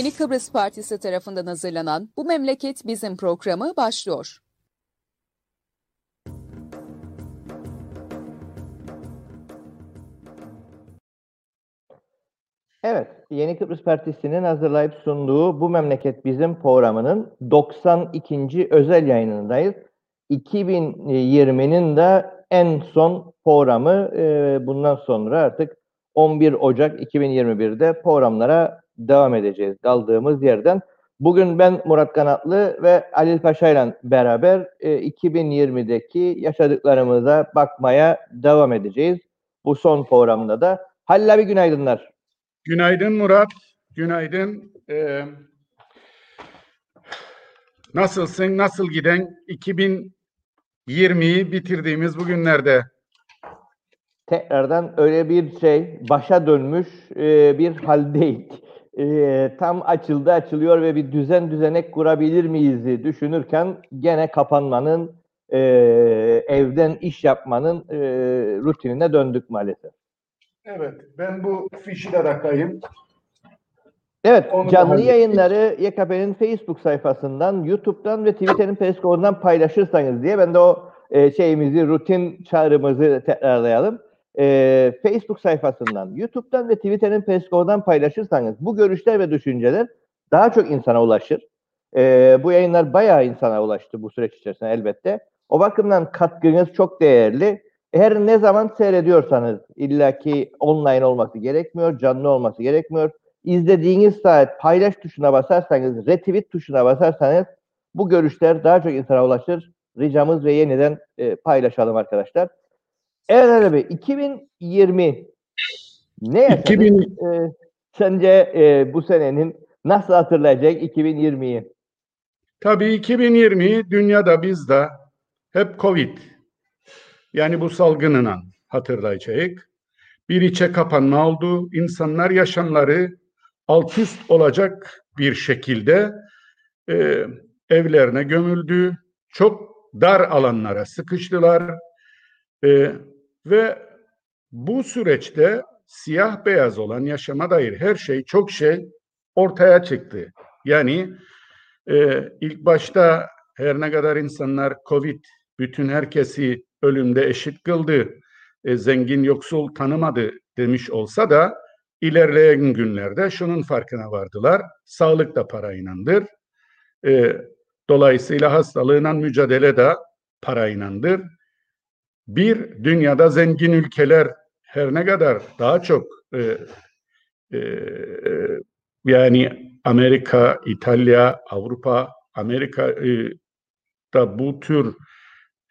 Yeni Kıbrıs Partisi tarafından hazırlanan Bu Memleket Bizim programı başlıyor. Evet, Yeni Kıbrıs Partisi'nin hazırlayıp sunduğu Bu Memleket Bizim programının 92. özel yayınındayız. 2020'nin de en son programı e, bundan sonra artık 11 Ocak 2021'de programlara devam edeceğiz kaldığımız yerden. Bugün ben Murat Kanatlı ve Halil Paşa ile beraber e, 2020'deki yaşadıklarımıza bakmaya devam edeceğiz. Bu son programda da. Halil abi günaydınlar. Günaydın Murat. Günaydın. Ee, nasılsın? Nasıl giden 2020'yi bitirdiğimiz bugünlerde? Tekrardan öyle bir şey başa dönmüş e, bir haldeyiz. E, tam açıldı açılıyor ve bir düzen düzenek kurabilir miyiz düşünürken gene kapanmanın e, evden iş yapmanın e, rutinine döndük maalesef. Evet, ben bu fişi de rakayım. Evet, Onu canlı yayınları YKP'nin Facebook sayfasından, YouTube'dan ve Twitter'in Periscope'undan paylaşırsanız diye ben de o e, şeyimizi, rutin çağrımızı tekrarlayalım. E, Facebook sayfasından, YouTube'dan ve Twitter'in Periscope'undan paylaşırsanız bu görüşler ve düşünceler daha çok insana ulaşır. E, bu yayınlar bayağı insana ulaştı bu süreç içerisinde elbette. O bakımdan katkınız çok değerli. Her ne zaman seyrediyorsanız illaki online olması gerekmiyor, canlı olması gerekmiyor. İzlediğiniz saat paylaş tuşuna basarsanız, retweet tuşuna basarsanız bu görüşler daha çok insana ulaşır. Ricamız ve yeniden e, paylaşalım arkadaşlar. Evet Bey, 2020 ne yaşadık? 2000 E, sence e, bu senenin nasıl hatırlayacak 2020'yi? Tabii 2020 dünyada bizde hep Covid. Yani bu salgınla hatırlayacağız. Bir içe kapanma oldu. İnsanlar yaşamları alt üst olacak bir şekilde e, evlerine gömüldü. Çok dar alanlara sıkıştılar. E, ve bu süreçte siyah beyaz olan yaşama dair her şey çok şey ortaya çıktı. Yani e, ilk başta her ne kadar insanlar Covid bütün herkesi ölümde eşit kıldı, e, zengin yoksul tanımadı demiş olsa da ilerleyen günlerde şunun farkına vardılar. Sağlık da parayınandır. E, dolayısıyla hastalığına mücadele de parayınandır. Bir, dünyada zengin ülkeler her ne kadar daha çok e, e, yani Amerika, İtalya, Avrupa, Amerika e, da bu tür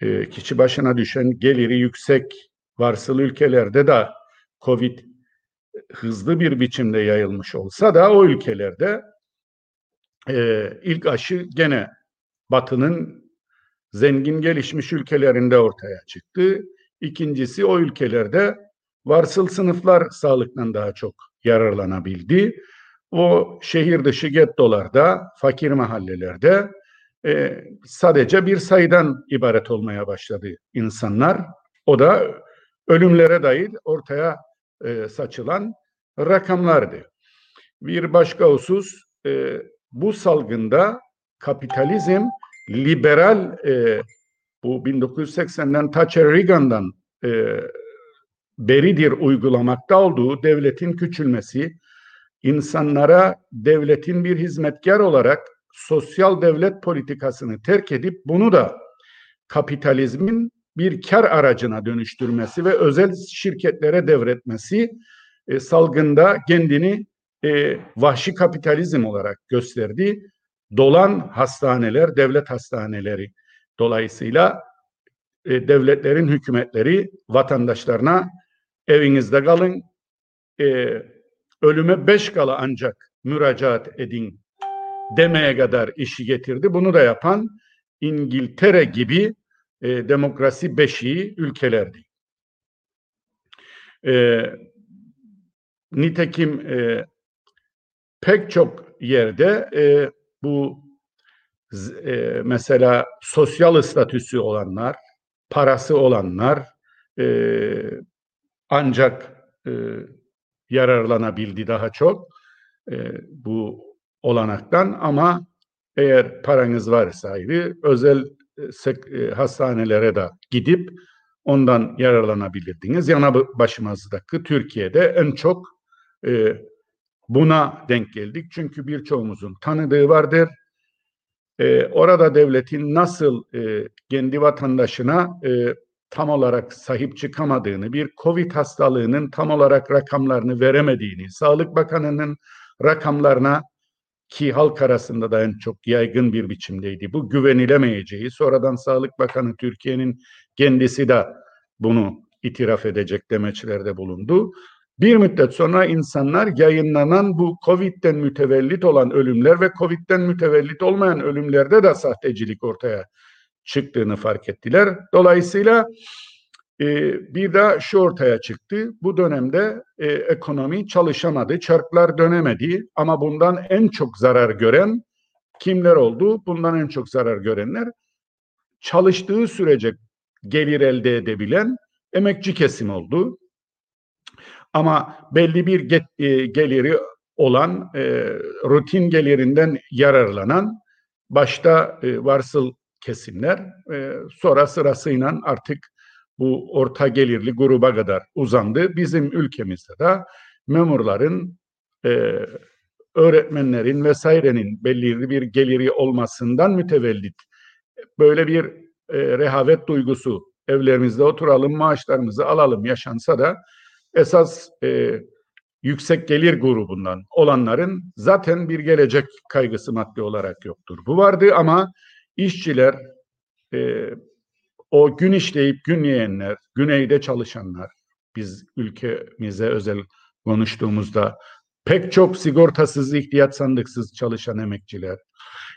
e, kişi başına düşen geliri yüksek varsıl ülkelerde de Covid hızlı bir biçimde yayılmış olsa da o ülkelerde e, ilk aşı gene Batı'nın zengin gelişmiş ülkelerinde ortaya çıktı. İkincisi o ülkelerde varsıl sınıflar sağlıktan daha çok yararlanabildi. O şehir dışı gettolarda, fakir mahallelerde e, sadece bir sayıdan ibaret olmaya başladı insanlar. O da ölümlere dair ortaya e, saçılan rakamlardı. Bir başka husus e, bu salgında kapitalizm liberal e, bu 1980'den Thatcher Reagan'dan e, beridir uygulamakta olduğu devletin küçülmesi, insanlara devletin bir hizmetkar olarak sosyal devlet politikasını terk edip bunu da kapitalizmin bir kar aracına dönüştürmesi ve özel şirketlere devretmesi e, salgında kendini e, vahşi kapitalizm olarak gösterdi. Dolan hastaneler, devlet hastaneleri dolayısıyla e, devletlerin hükümetleri vatandaşlarına evinizde kalın, e, ölüme beş kala ancak müracaat edin demeye kadar işi getirdi. Bunu da yapan İngiltere gibi e, demokrasi beşiği ülkelerdi. E, nitekim e, pek çok yerde e, bu e, mesela sosyal statüsü olanlar, parası olanlar e, ancak e, yararlanabildi daha çok. E, bu olanaktan ama eğer paranız varsa ayrı özel e, hastanelere de gidip ondan yararlanabilirdiniz. Yana başımızdaki Türkiye'de en çok e, buna denk geldik. Çünkü birçoğumuzun tanıdığı vardır. E, orada devletin nasıl e, kendi vatandaşına e, tam olarak sahip çıkamadığını, bir COVID hastalığının tam olarak rakamlarını veremediğini, Sağlık Bakanı'nın rakamlarına ki halk arasında da en çok yaygın bir biçimdeydi. Bu güvenilemeyeceği, sonradan Sağlık Bakanı Türkiye'nin kendisi de bunu itiraf edecek demeçlerde bulundu. Bir müddet sonra insanlar yayınlanan bu Covid'den mütevellit olan ölümler ve Covid'den mütevellit olmayan ölümlerde de sahtecilik ortaya çıktığını fark ettiler. Dolayısıyla e, bir de şu ortaya çıktı. Bu dönemde e, ekonomi çalışamadı, çarklar dönemedi ama bundan en çok zarar gören kimler oldu? Bundan en çok zarar görenler çalıştığı sürece gelir elde edebilen emekçi kesim oldu. Ama belli bir get, e, geliri olan e, rutin gelirinden yararlanan başta e, varsıl kesimler e, sonra sırasıyla artık bu orta gelirli gruba kadar uzandı. Bizim ülkemizde de memurların, e, öğretmenlerin vesairenin belirli bir geliri olmasından mütevellit böyle bir e, rehavet duygusu evlerimizde oturalım maaşlarımızı alalım yaşansa da esas e, yüksek gelir grubundan olanların zaten bir gelecek kaygısı maddi olarak yoktur. Bu vardı ama işçiler, e, o gün işleyip gün yiyenler, güneyde çalışanlar, biz ülkemize özel konuştuğumuzda pek çok sigortasız, ihtiyat sandıksız çalışan emekçiler,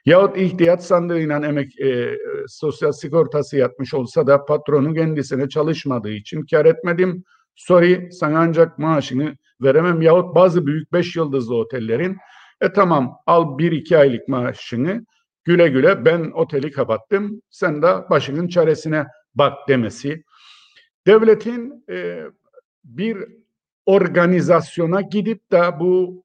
yahut ihtiyat sandığıyla emek e, sosyal sigortası yatmış olsa da patronu kendisine çalışmadığı için kar etmedim, sorry sana ancak maaşını veremem yahut bazı büyük beş yıldızlı otellerin e tamam al bir iki aylık maaşını güle güle ben oteli kapattım sen de başının çaresine bak demesi. Devletin e, bir organizasyona gidip de bu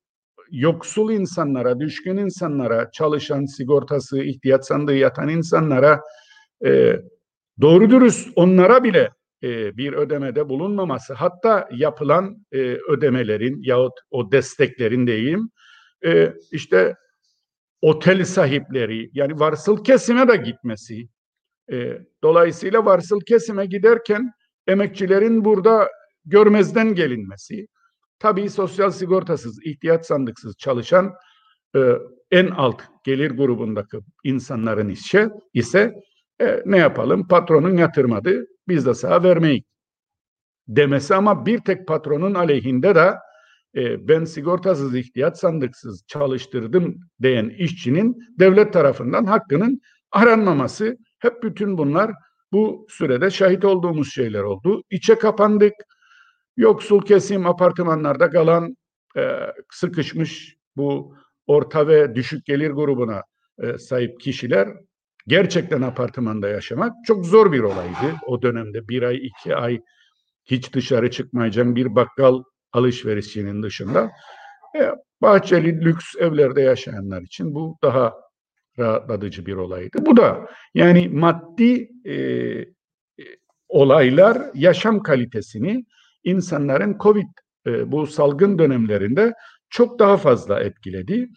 yoksul insanlara, düşkün insanlara, çalışan sigortası, ihtiyaç sandığı yatan insanlara e, doğru dürüst onlara bile e, bir ödemede bulunmaması, hatta yapılan e, ödemelerin yahut o desteklerin diyeyim, e, işte otel sahipleri yani varsıl kesime de gitmesi. E, dolayısıyla varsıl kesime giderken emekçilerin burada görmezden gelinmesi. Tabii sosyal sigortasız, ihtiyaç sandıksız çalışan en alt gelir grubundaki insanların işe ise ne yapalım patronun yatırmadı biz de sana vermeyiz demesi ama bir tek patronun aleyhinde de e, ben sigortasız ihtiyaç sandıksız çalıştırdım diyen işçinin devlet tarafından hakkının aranmaması hep bütün bunlar bu sürede şahit olduğumuz şeyler oldu. İçe kapandık. Yoksul kesim apartmanlarda kalan e, sıkışmış bu orta ve düşük gelir grubuna e, sahip kişiler gerçekten apartmanda yaşamak çok zor bir olaydı. O dönemde bir ay, iki ay hiç dışarı çıkmayacağım bir bakkal alışverişinin dışında e, bahçeli lüks evlerde yaşayanlar için bu daha rahatlatıcı bir olaydı. Bu da yani maddi e, e, olaylar yaşam kalitesini insanların Covid e, bu salgın dönemlerinde çok daha fazla etkiledi.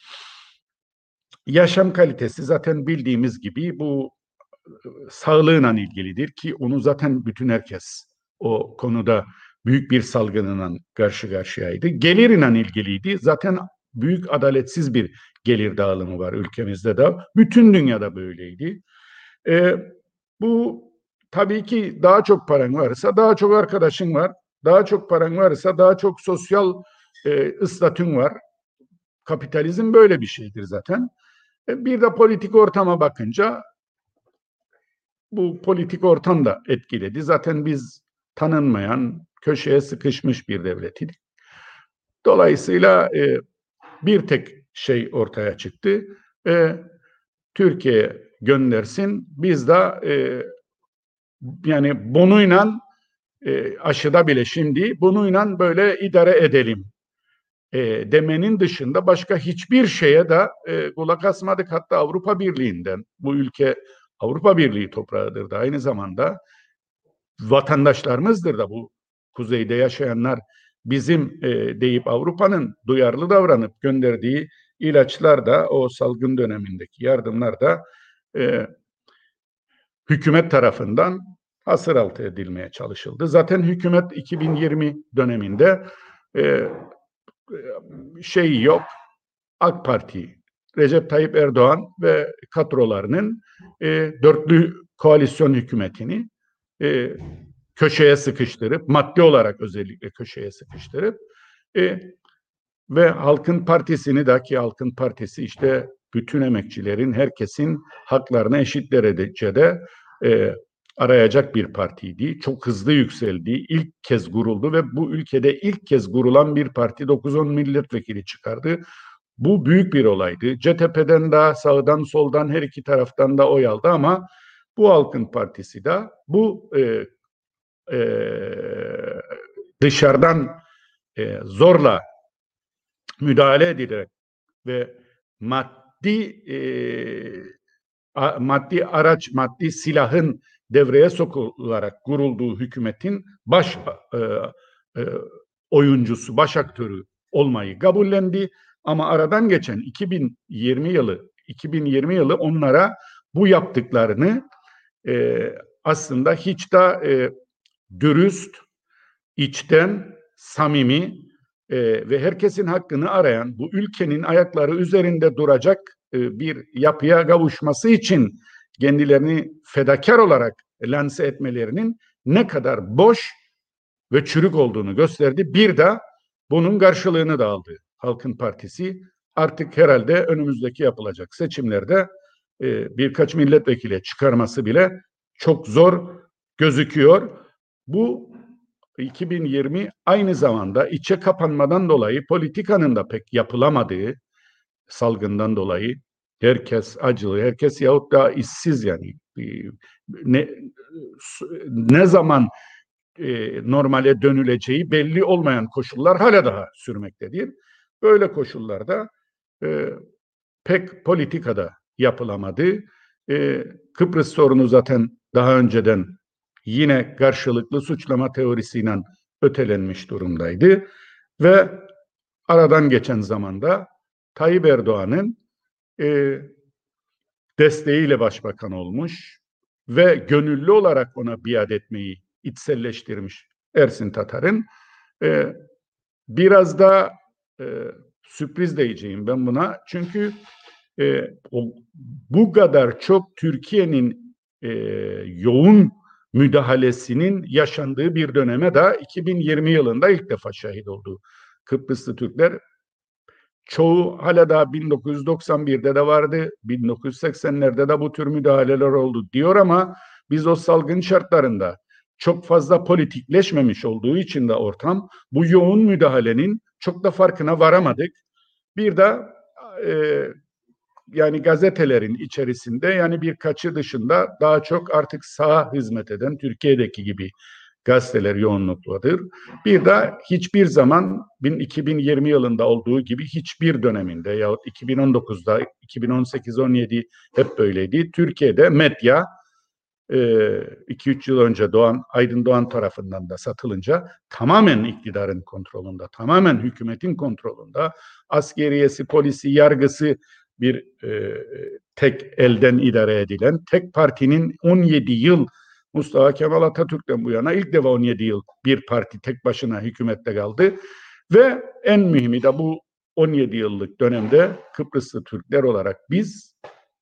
Yaşam kalitesi zaten bildiğimiz gibi bu sağlığıyla ilgilidir ki onu zaten bütün herkes o konuda büyük bir salgınla karşı karşıyaydı. Geliriyle ilgiliydi. Zaten büyük adaletsiz bir gelir dağılımı var ülkemizde de. Bütün dünyada böyleydi. E, bu tabii ki daha çok paran varsa daha çok arkadaşın var. Daha çok paran varsa daha çok sosyal e, ıstatün var. Kapitalizm böyle bir şeydir zaten. E, bir de politik ortama bakınca bu politik ortam da etkiledi. Zaten biz tanınmayan, köşeye sıkışmış bir devletiydik. Dolayısıyla e, bir tek şey ortaya çıktı. E, Türkiye göndersin. Biz de e, yani bununla e, aşıda bile şimdi bununla böyle idare edelim e, demenin dışında başka hiçbir şeye de e, kulak asmadık. Hatta Avrupa Birliği'nden bu ülke Avrupa Birliği toprağıdır da aynı zamanda vatandaşlarımızdır da bu kuzeyde yaşayanlar bizim e, deyip Avrupa'nın duyarlı davranıp gönderdiği ilaçlar da o salgın dönemindeki yardımlar da e, hükümet tarafından hasır altı edilmeye çalışıldı. Zaten hükümet 2020 döneminde e, şey yok. AK Parti, Recep Tayyip Erdoğan ve kadrolarının e, dörtlü koalisyon hükümetini e, köşeye sıkıştırıp, maddi olarak özellikle köşeye sıkıştırıp e, ve Halkın Partisi'ni de ki Halkın Partisi işte bütün emekçilerin, herkesin haklarını eşit derecede e, arayacak bir partiydi. Çok hızlı yükseldi. İlk kez guruldu ve bu ülkede ilk kez gurulan bir parti 9-10 milletvekili çıkardı. Bu büyük bir olaydı. CTP'den de sağdan soldan her iki taraftan da oy aldı ama bu Halkın Partisi de bu e, e, dışarıdan e, zorla müdahale edilerek ve maddi e, a, maddi araç, maddi silahın devreye sokularak kurulduğu hükümetin baş e, e, oyuncusu, baş aktörü olmayı kabullendi. Ama aradan geçen 2020 yılı 2020 yılı onlara bu yaptıklarını e, aslında hiç de e, dürüst, içten, samimi e, ve herkesin hakkını arayan bu ülkenin ayakları üzerinde duracak e, bir yapıya kavuşması için kendilerini fedakar olarak lanse etmelerinin ne kadar boş ve çürük olduğunu gösterdi. Bir de bunun karşılığını da aldı Halkın Partisi. Artık herhalde önümüzdeki yapılacak seçimlerde e, birkaç milletvekili çıkarması bile çok zor gözüküyor. Bu 2020 aynı zamanda içe kapanmadan dolayı politikanın da pek yapılamadığı salgından dolayı herkes acılı, herkes yahut da işsiz yani ne ne zaman e, normale dönüleceği belli olmayan koşullar hala daha sürmektedir. Böyle koşullarda e, pek politikada yapılamadı. E, Kıbrıs sorunu zaten daha önceden yine karşılıklı suçlama teorisiyle ötelenmiş durumdaydı ve aradan geçen zamanda Tayyip Erdoğan'ın e, desteğiyle başbakan olmuş ve gönüllü olarak ona biat etmeyi içselleştirmiş Ersin Tatar'ın e, biraz da e, sürpriz diyeceğim ben buna. Çünkü e, o, bu kadar çok Türkiye'nin e, yoğun müdahalesinin yaşandığı bir döneme de 2020 yılında ilk defa şahit oldu. Kıbrıslı Türkler çoğu hala da 1991'de de vardı, 1980'lerde de bu tür müdahaleler oldu diyor ama biz o salgın şartlarında çok fazla politikleşmemiş olduğu için de ortam bu yoğun müdahalenin çok da farkına varamadık. Bir de e, yani gazetelerin içerisinde yani birkaçı dışında daha çok artık sağa hizmet eden Türkiye'deki gibi gazeteler yoğunlukludur. Bir de hiçbir zaman 2020 yılında olduğu gibi hiçbir döneminde yahut 2019'da 2018-17 hep böyleydi. Türkiye'de medya 2-3 e, yıl önce Doğan, Aydın Doğan tarafından da satılınca tamamen iktidarın kontrolünde, tamamen hükümetin kontrolünde, askeriyesi, polisi, yargısı bir e, tek elden idare edilen, tek partinin 17 yıl Mustafa Kemal Atatürk'ten bu yana ilk defa 17 yıl bir parti tek başına hükümette kaldı. Ve en mühimi de bu 17 yıllık dönemde Kıbrıslı Türkler olarak biz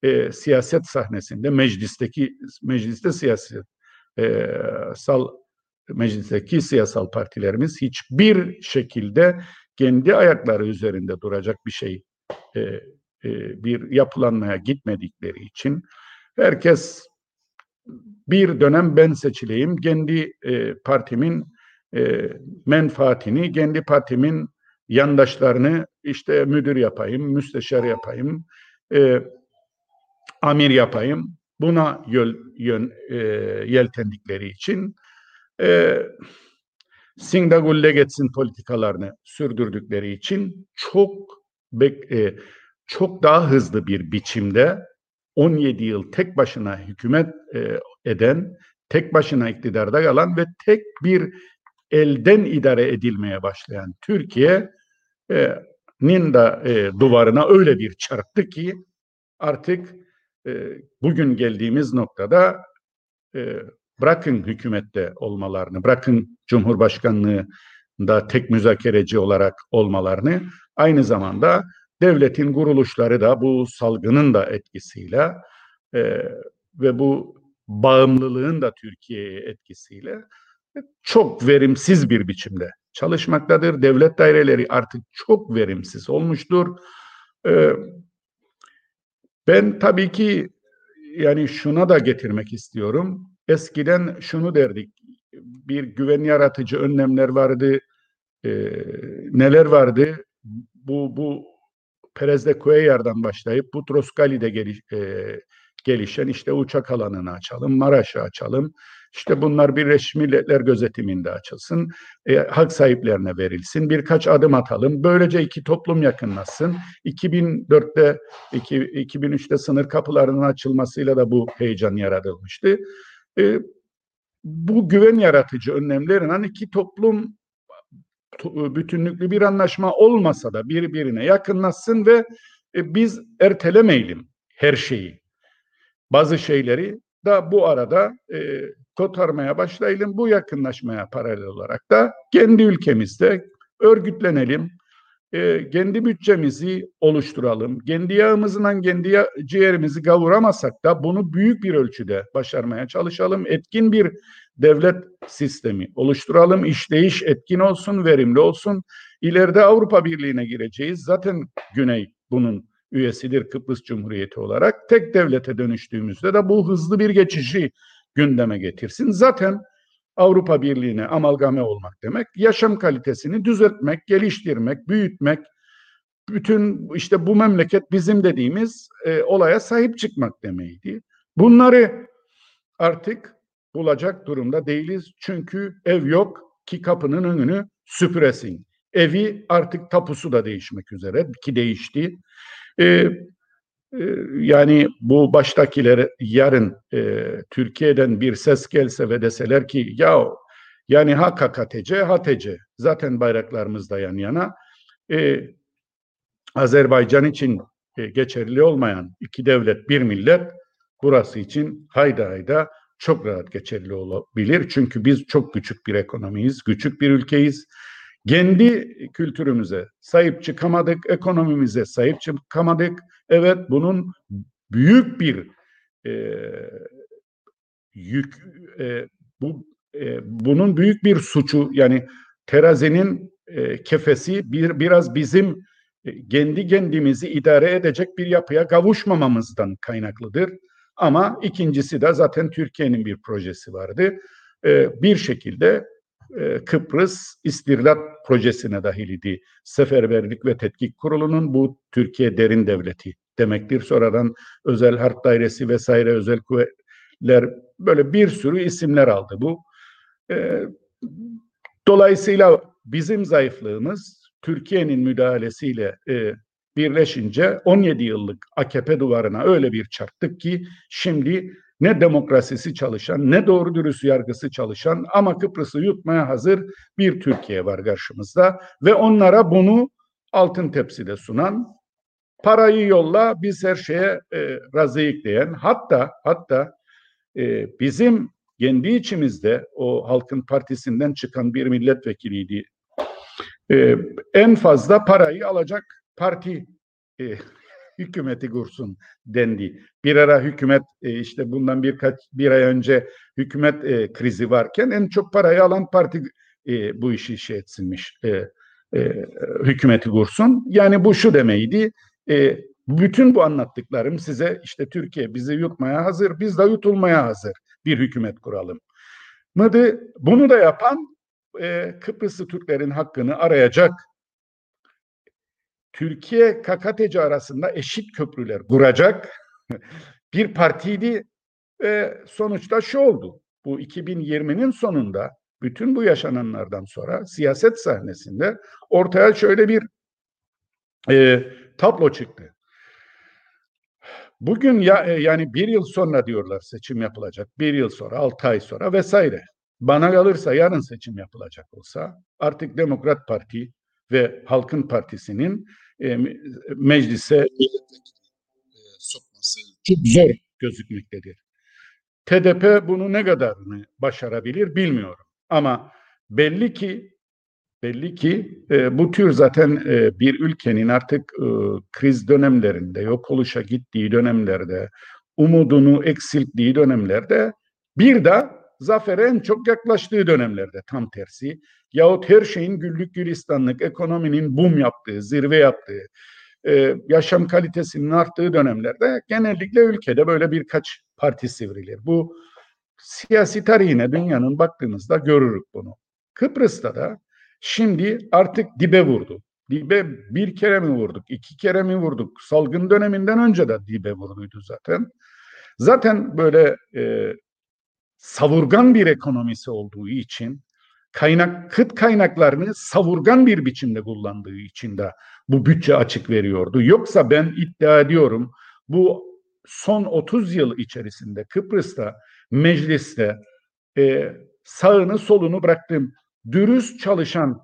e, siyaset sahnesinde meclisteki mecliste siyaset e, sal meclisteki siyasal partilerimiz hiçbir şekilde kendi ayakları üzerinde duracak bir şey e, e, bir yapılanmaya gitmedikleri için herkes bir dönem ben seçileyim, kendi e, partimin e, menfaatini, kendi partimin yandaşlarını işte müdür yapayım, müsteşar yapayım, e, amir yapayım. Buna yöl, yön, e, yeltendikleri için e, Singda gulle geçsin politikalarını sürdürdükleri için çok bek, e, çok daha hızlı bir biçimde 17 yıl tek başına hükümet e, eden, tek başına iktidarda kalan ve tek bir elden idare edilmeye başlayan Türkiye'nin de e, duvarına öyle bir çarptı ki artık e, bugün geldiğimiz noktada e, bırakın hükümette olmalarını, bırakın Cumhurbaşkanlığında tek müzakereci olarak olmalarını, aynı zamanda devletin kuruluşları da bu salgının da etkisiyle e, ve bu bağımlılığın da Türkiye'ye etkisiyle çok verimsiz bir biçimde çalışmaktadır. Devlet daireleri artık çok verimsiz olmuştur. E, ben tabii ki yani şuna da getirmek istiyorum. Eskiden şunu derdik. Bir güven yaratıcı önlemler vardı. E, neler vardı? Bu bu Perez'de Cuellar'dan başlayıp Butros Ghali'de geliş, e, gelişen işte uçak alanını açalım, Maraş'ı açalım. İşte bunlar Birleşmiş Milletler gözetiminde açılsın, e, hak sahiplerine verilsin, birkaç adım atalım. Böylece iki toplum yakınlaşsın. 2004'te, 2003'te sınır kapılarının açılmasıyla da bu heyecan yaratılmıştı. E, bu güven yaratıcı önlemlerin iki toplum bütünlüklü bir anlaşma olmasa da birbirine yakınlaşsın ve e, biz ertelemeyelim her şeyi. Bazı şeyleri da bu arada e, kotarmaya başlayalım. Bu yakınlaşmaya paralel olarak da kendi ülkemizde örgütlenelim. E, kendi bütçemizi oluşturalım. Kendi yağımızdan kendi yağ, ciğerimizi kavuramasak da bunu büyük bir ölçüde başarmaya çalışalım. Etkin bir devlet sistemi oluşturalım. İşleyiş etkin olsun, verimli olsun. İleride Avrupa Birliği'ne gireceğiz. Zaten Güney bunun üyesidir Kıbrıs Cumhuriyeti olarak. Tek devlete dönüştüğümüzde de bu hızlı bir geçişi gündeme getirsin. Zaten Avrupa Birliği'ne amalgame olmak demek, yaşam kalitesini düzeltmek, geliştirmek, büyütmek, bütün işte bu memleket bizim dediğimiz e, olaya sahip çıkmak demeydi. Bunları artık bulacak durumda değiliz. Çünkü ev yok ki kapının önünü süpüresin. Evi artık tapusu da değişmek üzere ki değişti. Ee, e, yani bu baştakiler yarın e, Türkiye'den bir ses gelse ve deseler ki ya yani ha KKTC ha TC zaten bayraklarımız da yan yana. E, Azerbaycan için e, geçerli olmayan iki devlet bir millet burası için hayda hayda çok rahat geçerli olabilir. Çünkü biz çok küçük bir ekonomiyiz, küçük bir ülkeyiz. Kendi kültürümüze sahip çıkamadık, ekonomimize sahip çıkamadık. Evet bunun büyük bir e, yük, e, bu e, bunun büyük bir suçu yani terazinin e, kefesi bir biraz bizim e, kendi kendimizi idare edecek bir yapıya kavuşmamamızdan kaynaklıdır. Ama ikincisi de zaten Türkiye'nin bir projesi vardı. E, bir şekilde e, Kıbrıs İstirlat Projesi'ne dahil idi. Seferberlik ve Tetkik Kurulu'nun bu Türkiye derin devleti demektir. Sonradan özel harp dairesi vesaire özel kuvvetler böyle bir sürü isimler aldı bu. E, dolayısıyla bizim zayıflığımız Türkiye'nin müdahalesiyle e, birleşince 17 yıllık AKP duvarına öyle bir çarptık ki şimdi ne demokrasisi çalışan ne doğru dürüst yargısı çalışan ama Kıbrıs'ı yutmaya hazır bir Türkiye var karşımızda ve onlara bunu altın tepside sunan parayı yolla biz her şeye e, razıyık diyen hatta hatta e, bizim kendi içimizde o Halkın Partisi'nden çıkan bir milletvekiliydi. E, en fazla parayı alacak parti e, hükümeti kursun dendi. Bir ara hükümet e, işte bundan birkaç bir ay önce hükümet e, krizi varken en çok parayı alan parti e, bu işi şey etsinmiş. E, e, hükümeti kursun. Yani bu şu demeydi. E, bütün bu anlattıklarım size işte Türkiye bizi yutmaya hazır, biz de yutulmaya hazır bir hükümet kuralım. Mıdı? Bunu da yapan e, Kıbrıslı Türklerin hakkını arayacak Türkiye KKTC arasında eşit köprüler kuracak bir partiydi ve sonuçta şu oldu. Bu 2020'nin sonunda bütün bu yaşananlardan sonra siyaset sahnesinde ortaya şöyle bir e, tablo çıktı. Bugün ya, e, yani bir yıl sonra diyorlar seçim yapılacak. Bir yıl sonra, altı ay sonra vesaire. Bana kalırsa yarın seçim yapılacak olsa artık Demokrat Parti ve Halkın Partisi'nin e, meclise sokması çok zor gözükmektedir. TDP bunu ne kadarını başarabilir bilmiyorum. Ama belli ki belli ki e, bu tür zaten e, bir ülkenin artık e, kriz dönemlerinde, yok oluşa gittiği dönemlerde, umudunu eksilttiği dönemlerde bir de zafere en çok yaklaştığı dönemlerde tam tersi yahut her şeyin güllük gülistanlık, ekonominin boom yaptığı, zirve yaptığı, e, yaşam kalitesinin arttığı dönemlerde genellikle ülkede böyle birkaç parti sivrilir. Bu siyasi tarihine dünyanın baktığınızda görürük bunu. Kıbrıs'ta da şimdi artık dibe vurdu. Dibe bir kere mi vurduk, iki kere mi vurduk? Salgın döneminden önce de dibe vurduydu zaten. Zaten böyle e, savurgan bir ekonomisi olduğu için kaynak kıt kaynaklarını savurgan bir biçimde kullandığı için de bu bütçe açık veriyordu. Yoksa ben iddia ediyorum bu son 30 yıl içerisinde Kıbrıs'ta mecliste e, sağını solunu bıraktım. Dürüst çalışan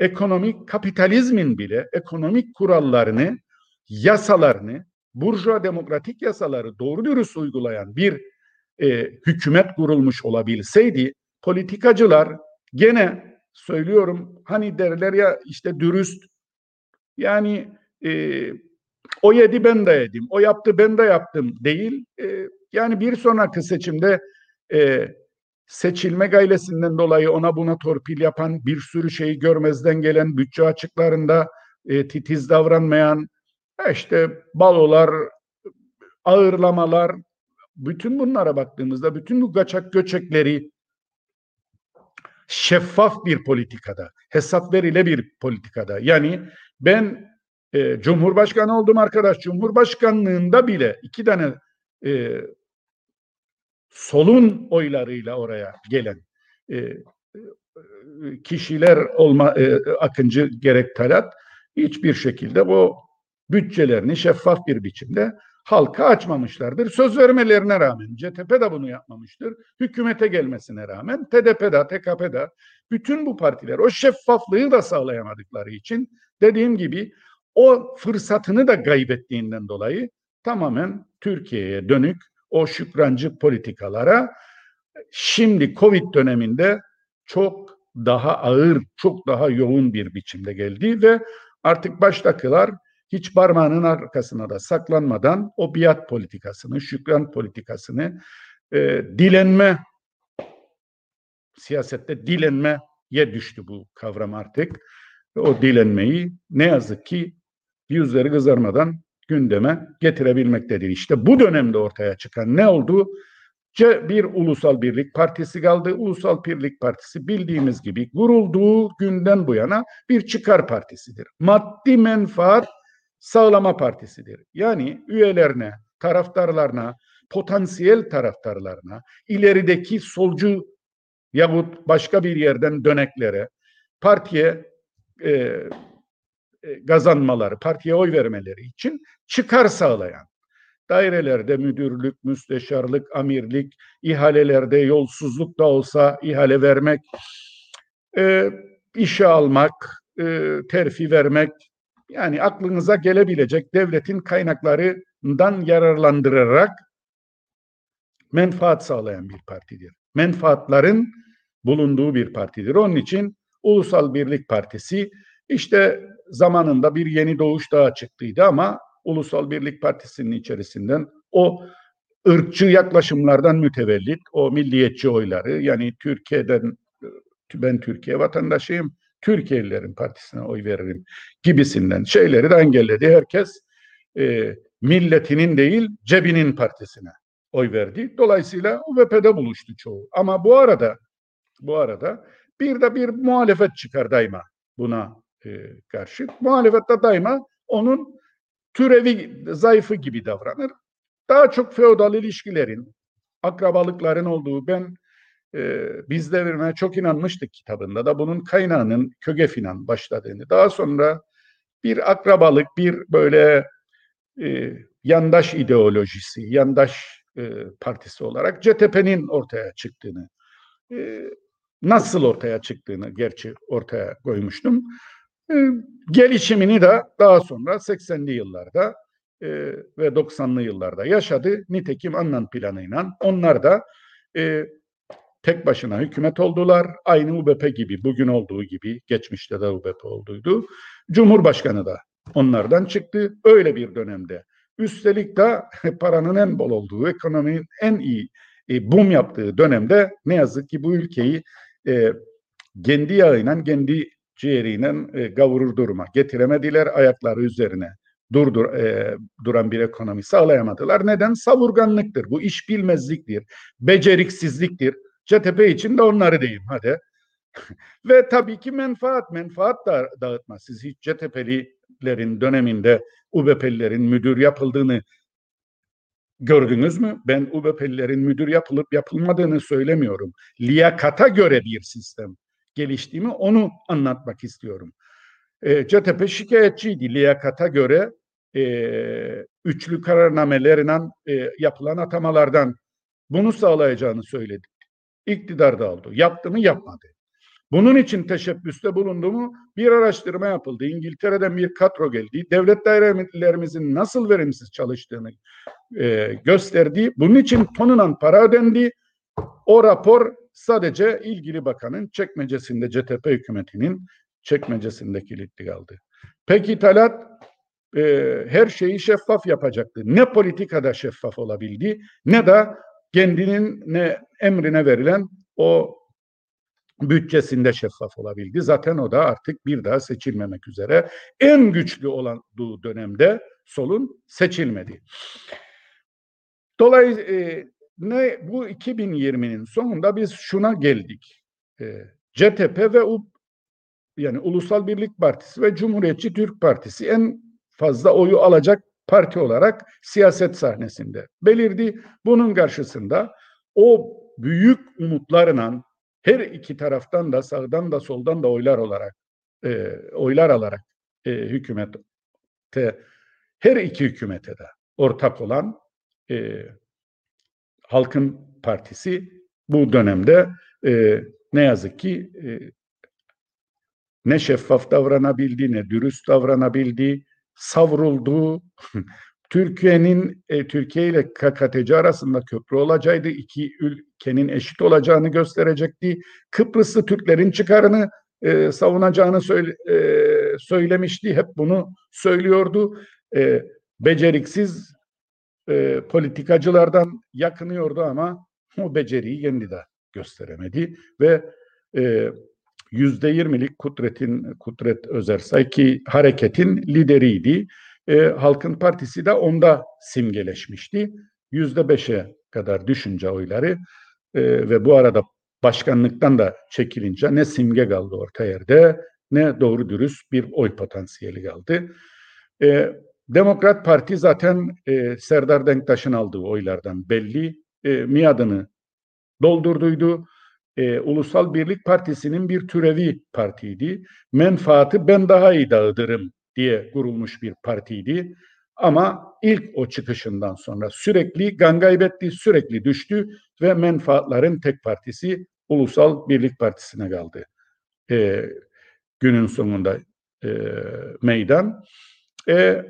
ekonomik kapitalizmin bile ekonomik kurallarını, yasalarını, burjuva demokratik yasaları doğru dürüst uygulayan bir e, hükümet kurulmuş olabilseydi politikacılar gene söylüyorum hani derler ya işte dürüst yani e, o yedi ben de yedim, o yaptı ben de yaptım değil. E, yani bir sonraki seçimde e, seçilme gaylesinden dolayı ona buna torpil yapan, bir sürü şeyi görmezden gelen, bütçe açıklarında e, titiz davranmayan, işte balolar, ağırlamalar, bütün bunlara baktığımızda bütün bu kaçak göçekleri şeffaf bir politikada, hesap verile bir politikada. Yani ben e, Cumhurbaşkanı oldum arkadaş. Cumhurbaşkanlığında bile iki tane e, solun oylarıyla oraya gelen e, e kişiler olma e, Akıncı gerek Talat hiçbir şekilde bu bütçelerini şeffaf bir biçimde halka açmamışlardır. Söz vermelerine rağmen CTP de bunu yapmamıştır. Hükümete gelmesine rağmen TDP'de, TKP'de bütün bu partiler o şeffaflığı da sağlayamadıkları için dediğim gibi o fırsatını da kaybettiğinden dolayı tamamen Türkiye'ye dönük o şükrancı politikalara şimdi Covid döneminde çok daha ağır, çok daha yoğun bir biçimde geldi ve artık baştakiler hiç parmağının arkasına da saklanmadan o biat politikasını, şükran politikasını e, dilenme siyasette dilenmeye düştü bu kavram artık. O dilenmeyi ne yazık ki yüzleri kızarmadan gündeme getirebilmektedir. İşte bu dönemde ortaya çıkan ne oldu? Bir Ulusal Birlik Partisi kaldı. Ulusal Birlik Partisi bildiğimiz gibi kurulduğu günden bu yana bir çıkar partisidir. Maddi menfaat sağlama partisidir. Yani üyelerine, taraftarlarına, potansiyel taraftarlarına, ilerideki solcu yahut başka bir yerden döneklere partiye e, e, kazanmaları, partiye oy vermeleri için çıkar sağlayan dairelerde müdürlük, müsteşarlık, amirlik, ihalelerde yolsuzluk da olsa ihale vermek, e, işe almak, e, terfi vermek, yani aklınıza gelebilecek devletin kaynaklarından yararlandırarak menfaat sağlayan bir partidir. Menfaatların bulunduğu bir partidir. Onun için Ulusal Birlik Partisi işte zamanında bir yeni doğuş daha çıktıydı ama Ulusal Birlik Partisi'nin içerisinden o ırkçı yaklaşımlardan mütevellit, o milliyetçi oyları yani Türkiye'den ben Türkiye vatandaşıyım, Türkiye'lilerin partisine oy veririm gibisinden şeyleri de engelledi. Herkes e, milletinin değil cebinin partisine oy verdi. Dolayısıyla UVP'de buluştu çoğu. Ama bu arada bu arada bir de bir muhalefet çıkar daima buna e, karşı. Muhalefette daima onun türevi zayıfı gibi davranır. Daha çok feodal ilişkilerin, akrabalıkların olduğu ben e, biz devrime çok inanmıştık kitabında da bunun kaynağının KÖGEF'inen başladığını. Daha sonra bir akrabalık, bir böyle e, yandaş ideolojisi, yandaş e, partisi olarak CTP'nin ortaya çıktığını, e, nasıl ortaya çıktığını gerçi ortaya koymuştum. E, gelişimini de daha sonra 80'li yıllarda e, ve 90'lı yıllarda yaşadı. Nitekim Annan planıyla onlar da e, tek başına hükümet oldular. Aynı UBP gibi, bugün olduğu gibi, geçmişte de UBP olduydu. Cumhurbaşkanı da onlardan çıktı. Öyle bir dönemde. Üstelik de paranın en bol olduğu, ekonominin en iyi e, boom yaptığı dönemde ne yazık ki bu ülkeyi e, kendi yağıyla, kendi ciğeriyle e, gavurur duruma getiremediler ayakları üzerine durdur e, duran bir ekonomi sağlayamadılar. Neden? Savurganlıktır. Bu iş bilmezliktir. Beceriksizliktir. CTP için de onları diyeyim hadi. Ve tabii ki menfaat, menfaat da dağıtma. Siz hiç CTP'lilerin döneminde UBP'lilerin müdür yapıldığını gördünüz mü? Ben UBP'lilerin müdür yapılıp yapılmadığını söylemiyorum. Liyakata göre bir sistem geliştiğimi onu anlatmak istiyorum. E, CTP şikayetçiydi liyakata göre e, üçlü kararnameleriyle e, yapılan atamalardan bunu sağlayacağını söyledi. İktidar da oldu. Yaptı mı yapmadı. Bunun için teşebbüste bulundu mu bir araştırma yapıldı. İngiltere'den bir kadro geldi. Devlet dairelerimizin nasıl verimsiz çalıştığını e, gösterdi. Bunun için tonunan para ödendi. O rapor sadece ilgili bakanın çekmecesinde CTP hükümetinin çekmecesinde kilitli kaldı. Peki Talat e, her şeyi şeffaf yapacaktı. Ne politikada şeffaf olabildi ne de kendinin ne emrine verilen o bütçesinde şeffaf olabildi. Zaten o da artık bir daha seçilmemek üzere en güçlü olan bu dönemde solun seçilmedi. Dolayısıyla e, ne bu 2020'nin sonunda biz şuna geldik. E, CTP ve U, yani Ulusal Birlik Partisi ve Cumhuriyetçi Türk Partisi en fazla oyu alacak parti olarak siyaset sahnesinde belirdi. Bunun karşısında o büyük umutlarla her iki taraftan da sağdan da soldan da oylar olarak e, oylar alarak e, hükümete her iki hükümete de ortak olan e, Halkın Partisi bu dönemde e, ne yazık ki e, ne şeffaf davranabildi ne dürüst davranabildi savruldu Türkiye'nin e, Türkiye ile KKTC arasında köprü olacaktı. iki ülkenin eşit olacağını gösterecekti. Kıbrıslı Türklerin çıkarını e, savunacağını söyle, e, söylemişti. Hep bunu söylüyordu. E, beceriksiz e, politikacılardan yakınıyordu ama o beceriyi kendi de gösteremedi ve e, yüzde yirmilik Kudret'in Kudret Özersay ki hareketin lideriydi e, Halkın Partisi de onda simgeleşmişti. Yüzde beşe kadar düşünce oyları e, ve bu arada başkanlıktan da çekilince ne simge kaldı orta yerde ne doğru dürüst bir oy potansiyeli kaldı. E, Demokrat Parti zaten e, Serdar Denktaş'ın aldığı oylardan belli. E, miadını doldurduydu. E, Ulusal Birlik Partisi'nin bir türevi partiydi. Menfaati ben daha iyi dağıtırım diye kurulmuş bir partiydi. Ama ilk o çıkışından sonra sürekli gangaybetti, sürekli düştü ve menfaatların tek partisi Ulusal Birlik Partisi'ne kaldı. E, günün sonunda e, meydan. E,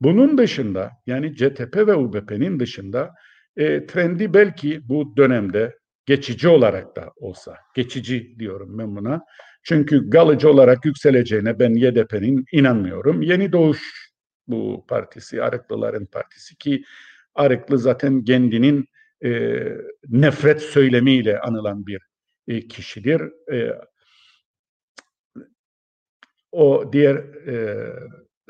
bunun dışında yani CTP ve UBP'nin dışında e, trendi belki bu dönemde geçici olarak da olsa, geçici diyorum ben buna, çünkü galıcı olarak yükseleceğine ben YDP'nin inanmıyorum. Yeni Doğuş bu partisi, Arıklıların partisi ki Arıklı zaten kendinin e, nefret söylemiyle anılan bir e, kişidir. E, o diğer e,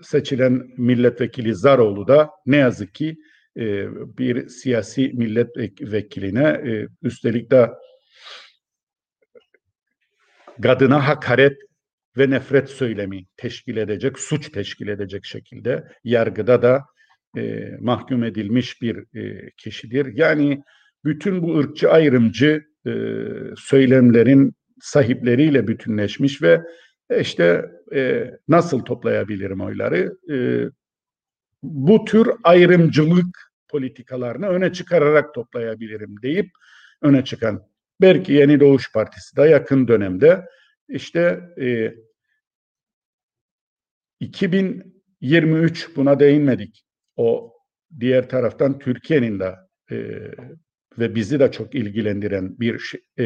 seçilen milletvekili Zaroğlu da ne yazık ki e, bir siyasi milletvekiline e, üstelik de kadına hakaret ve nefret söylemi teşkil edecek, suç teşkil edecek şekilde yargıda da e, mahkum edilmiş bir e, kişidir. Yani bütün bu ırkçı ayrımcı e, söylemlerin sahipleriyle bütünleşmiş ve işte e, nasıl toplayabilirim oyları? E, bu tür ayrımcılık politikalarını öne çıkararak toplayabilirim deyip öne çıkan. Belki Yeni Doğuş Partisi de yakın dönemde işte e, 2023 buna değinmedik. O diğer taraftan Türkiye'nin de e, ve bizi de çok ilgilendiren bir e,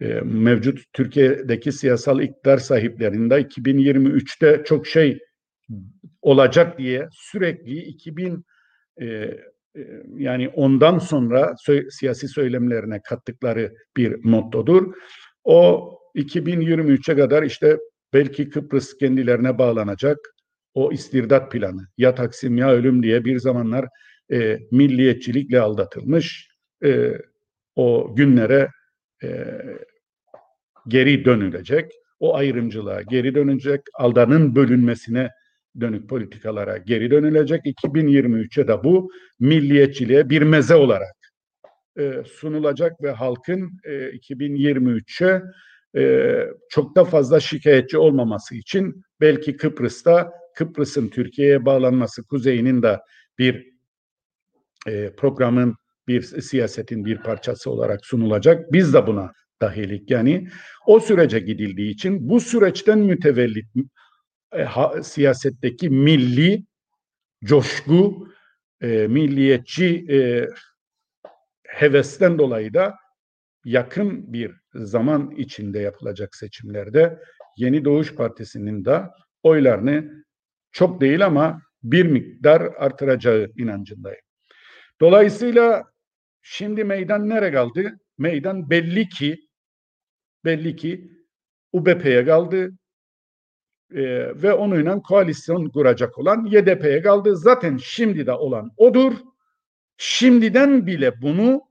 e, mevcut Türkiye'deki siyasal iktidar sahiplerinde 2023'te çok şey olacak diye sürekli 2000 e, yani ondan sonra sö siyasi söylemlerine kattıkları bir mottodur. O 2023'e kadar işte belki Kıbrıs kendilerine bağlanacak o istirdat planı ya Taksim ya ölüm diye bir zamanlar e, milliyetçilikle aldatılmış e, o günlere e, geri dönülecek. O ayrımcılığa geri dönülecek. Aldanın bölünmesine dönük politikalara geri dönülecek. 2023'e de bu milliyetçiliğe bir meze olarak e, sunulacak ve halkın e, 2023'e e, çok da fazla şikayetçi olmaması için belki Kıbrıs'ta Kıbrıs'ın Türkiye'ye bağlanması kuzeyinin de bir e, programın bir siyasetin bir parçası olarak sunulacak. Biz de buna dahilik yani o sürece gidildiği için bu süreçten mütevellit e, siyasetteki milli coşku, e, milliyetçi e, hevesten dolayı da yakın bir zaman içinde yapılacak seçimlerde Yeni Doğuş Partisi'nin de oylarını çok değil ama bir miktar artıracağı inancındayım. Dolayısıyla şimdi meydan nere kaldı? Meydan belli ki belli ki UBP'ye kaldı e, ve onunla koalisyon kuracak olan YDP'ye kaldı. Zaten şimdi de olan odur. Şimdiden bile bunu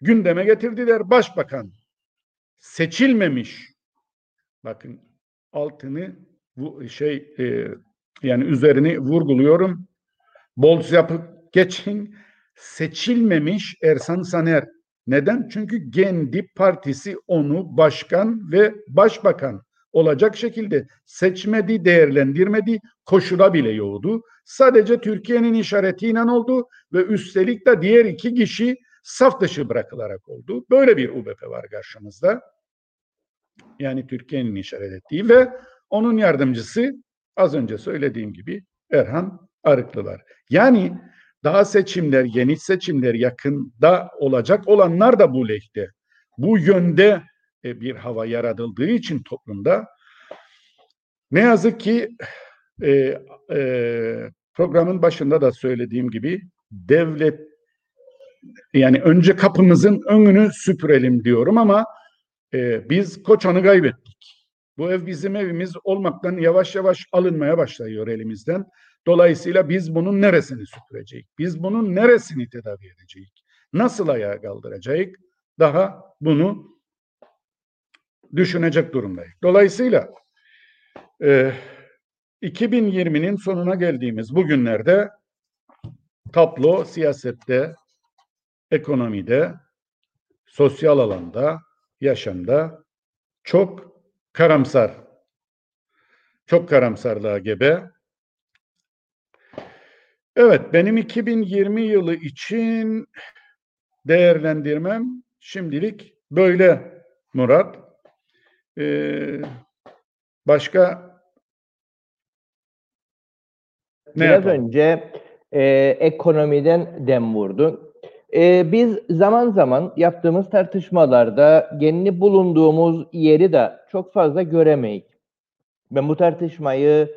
gündeme getirdiler. Başbakan seçilmemiş bakın altını bu şey e, yani üzerini vurguluyorum. Bolz yapıp geçin seçilmemiş Ersan Saner. Neden? Çünkü kendi partisi onu başkan ve başbakan olacak şekilde seçmedi, değerlendirmedi, koşula bile yoğdu. Sadece Türkiye'nin işaretiyle oldu ve üstelik de diğer iki kişi saf dışı bırakılarak oldu. Böyle bir UBP var karşımızda. Yani Türkiye'nin işaret ettiği ve onun yardımcısı az önce söylediğim gibi Erhan Arıklı var. Yani daha seçimler, yeni seçimler yakında olacak olanlar da bu lehte. Bu yönde e, bir hava yaratıldığı için toplumda ne yazık ki e, e, programın başında da söylediğim gibi devlet yani önce kapımızın önünü süpürelim diyorum ama e, biz Koçan'ı kaybettik. Bu ev bizim evimiz olmaktan yavaş yavaş alınmaya başlıyor elimizden. Dolayısıyla biz bunun neresini süpüreceğiz? Biz bunun neresini tedavi edeceğiz? Nasıl ayağa kaldıracağız? Daha bunu düşünecek durumdayız. Dolayısıyla e, 2020'nin sonuna geldiğimiz bu günlerde tablo siyasette, ekonomide, sosyal alanda, yaşamda çok karamsar. Çok karamsarlığa gebe. Evet, benim 2020 yılı için değerlendirmem şimdilik böyle Murat. Ee, başka ne Biraz yapalım? önce e, ekonomiden dem vurdun. E, biz zaman zaman yaptığımız tartışmalarda kendi bulunduğumuz yeri de çok fazla göremeyiz. Ben bu tartışmayı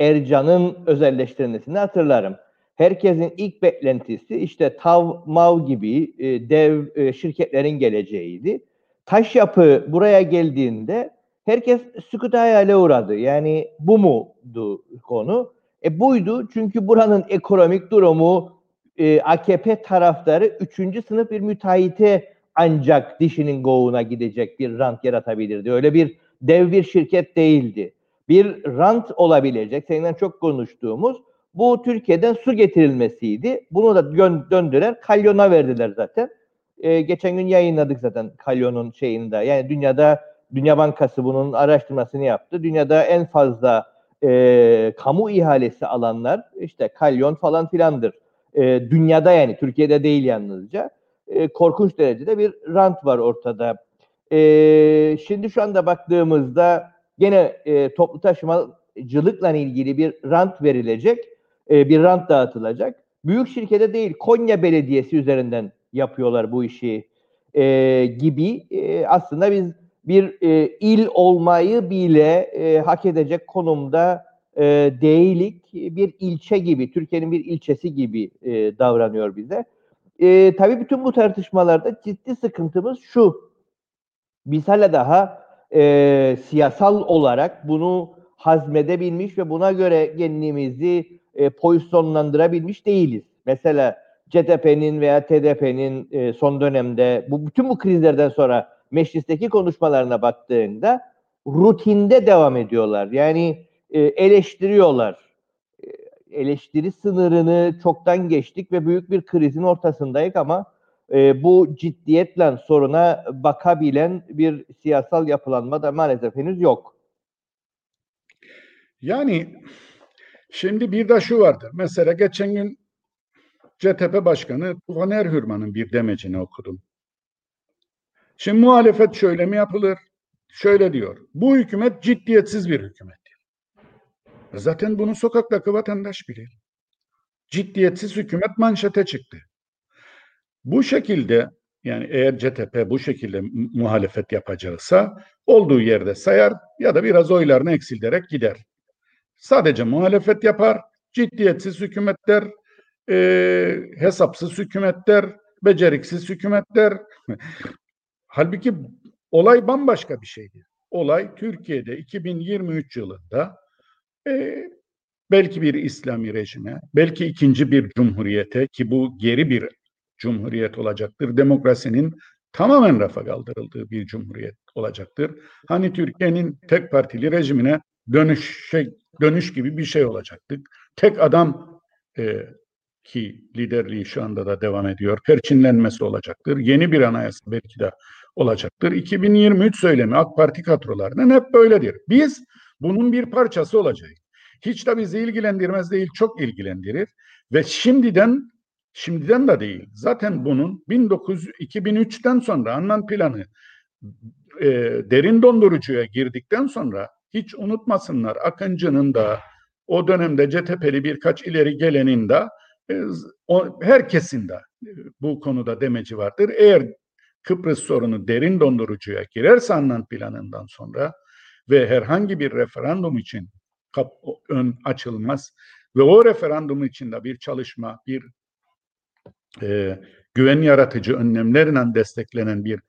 Ercan'ın özelleştirmesini hatırlarım. Herkesin ilk beklentisi işte TAV, MAV gibi e, dev e, şirketlerin geleceğiydi. Taş yapı buraya geldiğinde herkes sükut hayale uğradı. Yani bu mudu konu? E buydu çünkü buranın ekonomik durumu e, AKP taraftarı üçüncü sınıf bir müteahhite ancak dişinin goğuna gidecek bir rant yaratabilirdi. Öyle bir dev bir şirket değildi. Bir rant olabilecek, seninle çok konuştuğumuz bu Türkiye'den su getirilmesiydi. Bunu da döndürer, kalyona verdiler zaten. Ee, geçen gün yayınladık zaten kalyonun şeyinde. Yani dünyada Dünya Bankası bunun araştırmasını yaptı. Dünyada en fazla e, kamu ihalesi alanlar işte kalyon falan filandır. E, dünyada yani Türkiye'de değil yalnızca. E, korkunç derecede bir rant var ortada. E, şimdi şu anda baktığımızda gene e, toplu taşımacılıkla ilgili bir rant verilecek. E, bir rant dağıtılacak. Büyük şirkete değil Konya Belediyesi üzerinden yapıyorlar bu işi e, gibi. E, aslında biz bir e, il olmayı bile e, hak edecek konumda e, değilik. Bir ilçe gibi, Türkiye'nin bir ilçesi gibi e, davranıyor bize. E, tabii bütün bu tartışmalarda ciddi sıkıntımız şu. Biz hala daha e, siyasal olarak bunu hazmedebilmiş ve buna göre kendimizi e, pozisyonlandırabilmiş değiliz. Mesela CTP'nin veya TDP'nin e, son dönemde bu bütün bu krizlerden sonra meclisteki konuşmalarına baktığında rutinde devam ediyorlar. Yani e, eleştiriyorlar. E, eleştiri sınırını çoktan geçtik ve büyük bir krizin ortasındayız ama e, bu ciddiyetle soruna bakabilen bir siyasal yapılanma da maalesef henüz yok. Yani şimdi bir de şu vardır. Mesela geçen gün CTP Başkanı Tufan Erhürman'ın bir demecini okudum. Şimdi muhalefet şöyle mi yapılır? Şöyle diyor. Bu hükümet ciddiyetsiz bir hükümet. Zaten bunu sokaktaki vatandaş bilir. Ciddiyetsiz hükümet manşete çıktı. Bu şekilde yani eğer CTP bu şekilde muhalefet yapacaksa olduğu yerde sayar ya da biraz oylarını eksilterek gider. Sadece muhalefet yapar, ciddiyetsiz hükümetler, e, hesapsız hükümetler, beceriksiz hükümetler. Halbuki olay bambaşka bir şeydi. Olay Türkiye'de 2023 yılında e, belki bir İslami rejime, belki ikinci bir cumhuriyete ki bu geri bir cumhuriyet olacaktır. Demokrasinin tamamen rafa kaldırıldığı bir cumhuriyet olacaktır. Hani Türkiye'nin tek partili rejimine dönüş şey, dönüş gibi bir şey olacaktır. Tek adam e, ki liderliği şu anda da devam ediyor. Perçinlenmesi olacaktır. Yeni bir anayasa belki de olacaktır. 2023 söylemi AK Parti kadrolarının hep böyledir. Biz bunun bir parçası olacağız. Hiç de bizi ilgilendirmez değil, çok ilgilendirir. Ve şimdiden, şimdiden de değil. Zaten bunun 1900, 2003'ten sonra Annan planı e, derin dondurucuya girdikten sonra hiç unutmasınlar Akıncı'nın da o dönemde CTP'li birkaç ileri gelenin de herkesin de e, bu konuda demeci vardır. Eğer Kıbrıs sorunu derin dondurucuya girerse Annan planından sonra ve herhangi bir referandum için kap, ön açılmaz ve o referandum içinde bir çalışma, bir e, güven yaratıcı önlemlerle desteklenen bir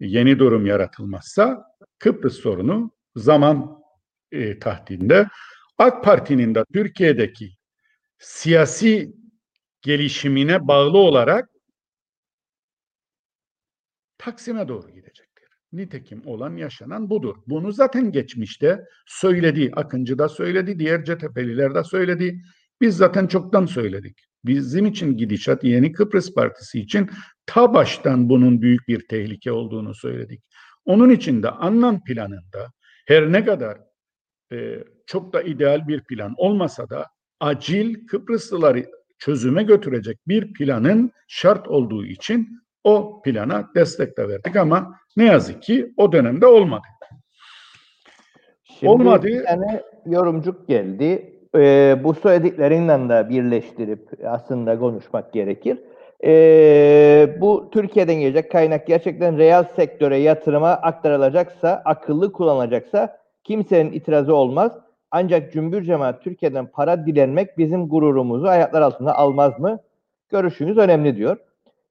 yeni durum yaratılmazsa Kıbrıs sorunu zaman e, tahdinde AK Parti'nin de Türkiye'deki siyasi gelişimine bağlı olarak Taksim'e doğru gidecektir. Nitekim olan yaşanan budur. Bunu zaten geçmişte söyledi. Akıncı da söyledi, diğer CTP'liler de söyledi. Biz zaten çoktan söyledik. Bizim için gidişat Yeni Kıbrıs Partisi için ta baştan bunun büyük bir tehlike olduğunu söyledik. Onun için de Annan planında her ne kadar e, çok da ideal bir plan olmasa da acil Kıbrıslıları çözüme götürecek bir planın şart olduğu için o plana destek de verdik ama ne yazık ki o dönemde olmadı. Şimdi Olmadı. Bir tane yorumcuk geldi. Ee, bu söylediklerinden de birleştirip aslında konuşmak gerekir. Ee, bu Türkiye'den gelecek kaynak gerçekten reel sektöre yatırıma aktarılacaksa, akıllı kullanılacaksa kimsenin itirazı olmaz. Ancak cümbür cemaat Türkiye'den para dilenmek bizim gururumuzu ayaklar altına almaz mı? Görüşünüz önemli diyor.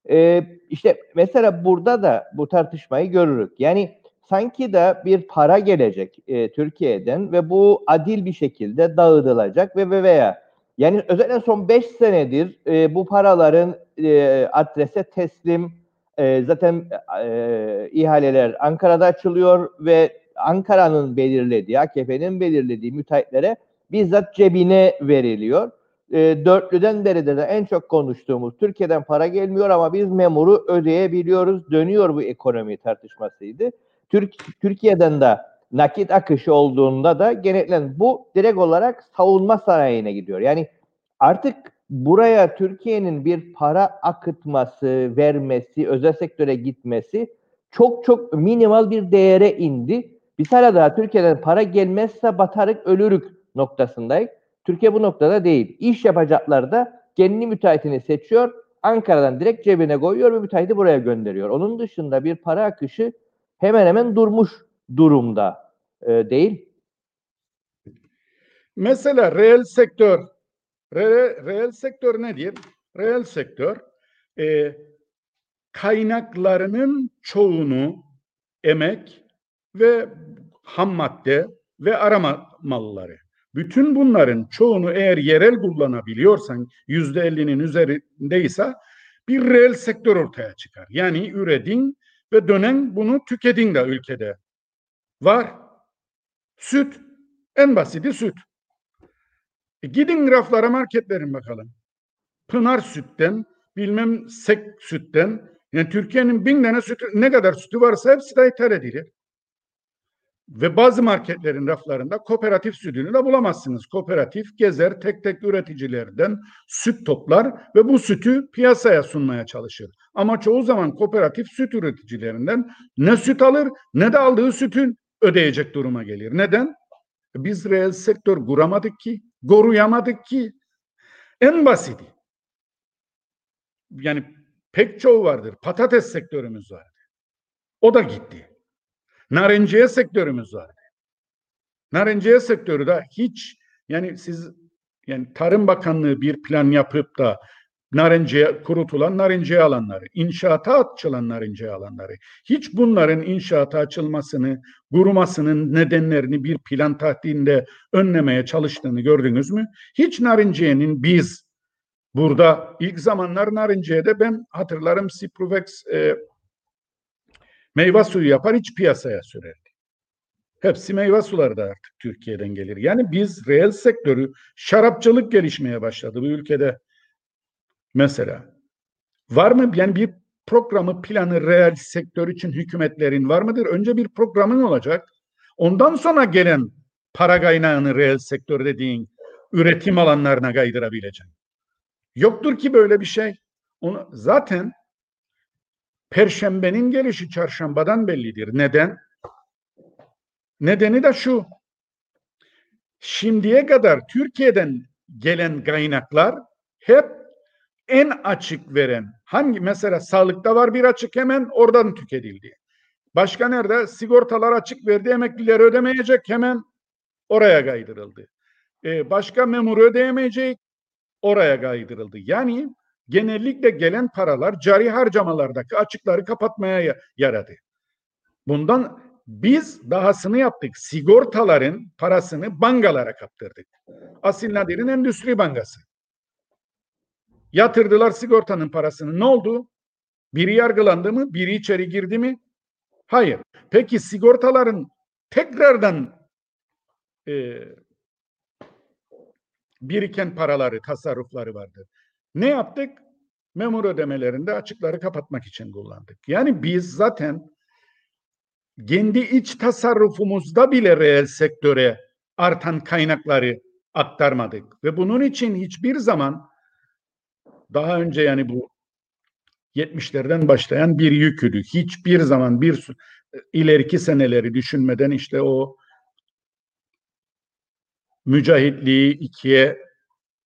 Ee, işte mesela burada da bu tartışmayı görürük. Yani sanki de bir para gelecek e, Türkiye'den ve bu adil bir şekilde dağıtılacak ve, ve veya yani özellikle son 5 senedir e, bu paraların e, adrese teslim e, zaten e, ihaleler Ankara'da açılıyor ve Ankara'nın belirlediği, AKP'nin belirlediği müteahhitlere bizzat cebine veriliyor. e, dörtlüden beridir de en çok konuştuğumuz Türkiye'den para gelmiyor ama biz memuru ödeyebiliyoruz, dönüyor bu ekonomi tartışmasıydı. Türk, Türkiye'den de nakit akışı olduğunda da genellikle bu direkt olarak savunma sanayine gidiyor. Yani artık buraya Türkiye'nin bir para akıtması, vermesi, özel sektöre gitmesi çok çok minimal bir değere indi. Biz hala daha Türkiye'den para gelmezse batarık ölürük noktasındayız. Türkiye bu noktada değil. İş yapacaklar da kendi müteahhitini seçiyor. Ankara'dan direkt cebine koyuyor ve müteahhiti buraya gönderiyor. Onun dışında bir para akışı hemen hemen durmuş durumda e, değil. Mesela reel sektör, reel, reel sektör nedir? Reel sektör e, kaynaklarının çoğunu emek ve ham madde ve arama malları. Bütün bunların çoğunu eğer yerel kullanabiliyorsan yüzde ellinin üzerindeyse bir reel sektör ortaya çıkar. Yani üredin ve dönen bunu tüketin de ülkede. Var. Süt. En basiti süt. E gidin raflara marketlerin bakalım. Pınar sütten, bilmem sek sütten, yani Türkiye'nin bin tane sütü, ne kadar sütü varsa hepsi de ithal edilir. Ve bazı marketlerin raflarında kooperatif sütünü de bulamazsınız. Kooperatif gezer tek tek üreticilerden süt toplar ve bu sütü piyasaya sunmaya çalışır. Ama çoğu zaman kooperatif süt üreticilerinden ne süt alır ne de aldığı sütün ödeyecek duruma gelir. Neden? Biz reel sektör kuramadık ki, koruyamadık ki. En basiti. Yani pek çoğu vardır. Patates sektörümüz vardı. O da gitti. Narenciye sektörümüz vardı. Narenciye sektörü de hiç yani siz yani Tarım Bakanlığı bir plan yapıp da narenciye kurutulan narenciye alanları, inşaata açılan narenciye alanları, hiç bunların inşaata açılmasını, kurumasının nedenlerini bir plan tahdinde önlemeye çalıştığını gördünüz mü? Hiç narenciyenin biz burada ilk zamanlar narinciyede ben hatırlarım Ciprovex e, meyve suyu yapar hiç piyasaya sürerdi. Hepsi meyve suları da artık Türkiye'den gelir. Yani biz reel sektörü şarapçılık gelişmeye başladı bu ülkede. Mesela var mı yani bir programı planı reel sektör için hükümetlerin var mıdır? Önce bir programın olacak. Ondan sonra gelen para kaynağını reel sektör dediğin üretim alanlarına kaydırabileceksin. Yoktur ki böyle bir şey. Onu zaten Perşembenin gelişi çarşambadan bellidir. Neden? Nedeni de şu. Şimdiye kadar Türkiye'den gelen kaynaklar hep en açık veren hangi mesela sağlıkta var bir açık hemen oradan tüketildi. Başka nerede? Sigortalar açık verdi emekliler ödemeyecek hemen oraya kaydırıldı. Ee, başka memur ödeyemeyecek oraya kaydırıldı. Yani genellikle gelen paralar cari harcamalardaki açıkları kapatmaya yaradı. Bundan biz dahasını yaptık. Sigortaların parasını bankalara kaptırdık. Asil Nadir'in Endüstri Bankası. Yatırdılar sigortanın parasını. Ne oldu? Biri yargılandı mı? Biri içeri girdi mi? Hayır. Peki sigortaların tekrardan e, biriken paraları, tasarrufları vardır. Ne yaptık? Memur ödemelerinde açıkları kapatmak için kullandık. Yani biz zaten kendi iç tasarrufumuzda bile reel sektöre artan kaynakları aktarmadık. Ve bunun için hiçbir zaman daha önce yani bu 70'lerden başlayan bir yüküdü. Hiçbir zaman bir ileriki seneleri düşünmeden işte o mücahitliği ikiye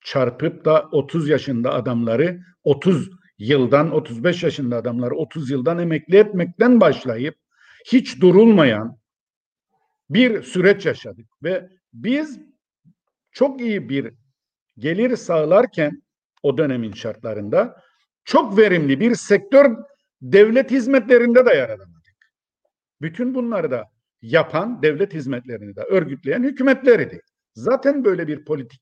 çarpıp da 30 yaşında adamları 30 yıldan 35 yaşında adamları 30 yıldan emekli etmekten başlayıp hiç durulmayan bir süreç yaşadık ve biz çok iyi bir gelir sağlarken o dönemin şartlarında çok verimli bir sektör devlet hizmetlerinde de yaratamadık. Bütün bunları da yapan devlet hizmetlerini de örgütleyen hükümetleriydi. Zaten böyle bir politik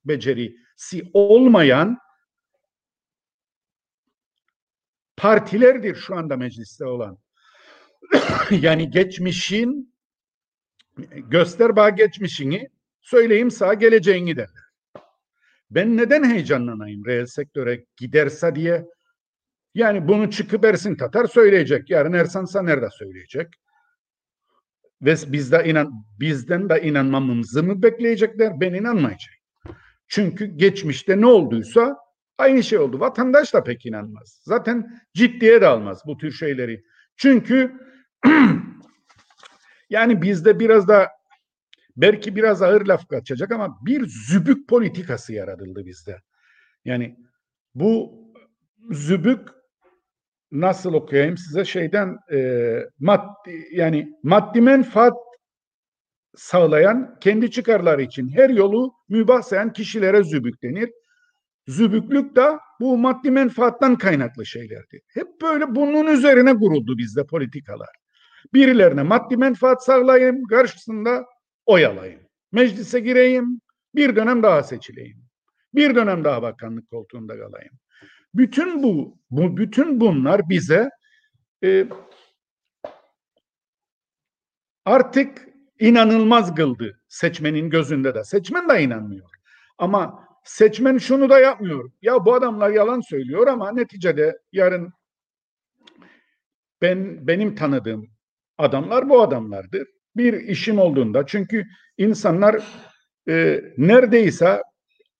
becerisi olmayan partilerdir şu anda mecliste olan. yani geçmişin göster bana geçmişini söyleyeyim sağ geleceğini derler. ben neden heyecanlanayım reel sektöre giderse diye? Yani bunu çıkıp Ersin Tatar söyleyecek. Yarın Ersan Saner de söyleyecek. Ve biz de inan, bizden de inanmamızı mı bekleyecekler? Ben inanmayacağım. Çünkü geçmişte ne olduysa aynı şey oldu. Vatandaş da pek inanmaz. Zaten ciddiye de almaz bu tür şeyleri. Çünkü yani bizde biraz da belki biraz ağır laf kaçacak ama bir zübük politikası yaratıldı bizde. Yani bu zübük nasıl okuyayım size şeyden e, maddi yani maddi menfaat sağlayan kendi çıkarları için her yolu mübah sayan kişilere zübük denir. Zübüklük de bu maddi menfaattan kaynaklı şeylerdi. Hep böyle bunun üzerine kuruldu bizde politikalar. Birilerine maddi menfaat sağlayayım, karşısında oyalayayım. Meclise gireyim, bir dönem daha seçileyim. Bir dönem daha bakanlık koltuğunda kalayım. Bütün bu, bu bütün bunlar bize e, artık inanılmaz kıldı seçmenin gözünde de. Seçmen de inanmıyor. Ama seçmen şunu da yapmıyor. Ya bu adamlar yalan söylüyor ama neticede yarın ben benim tanıdığım adamlar bu adamlardır. Bir işim olduğunda çünkü insanlar e, neredeyse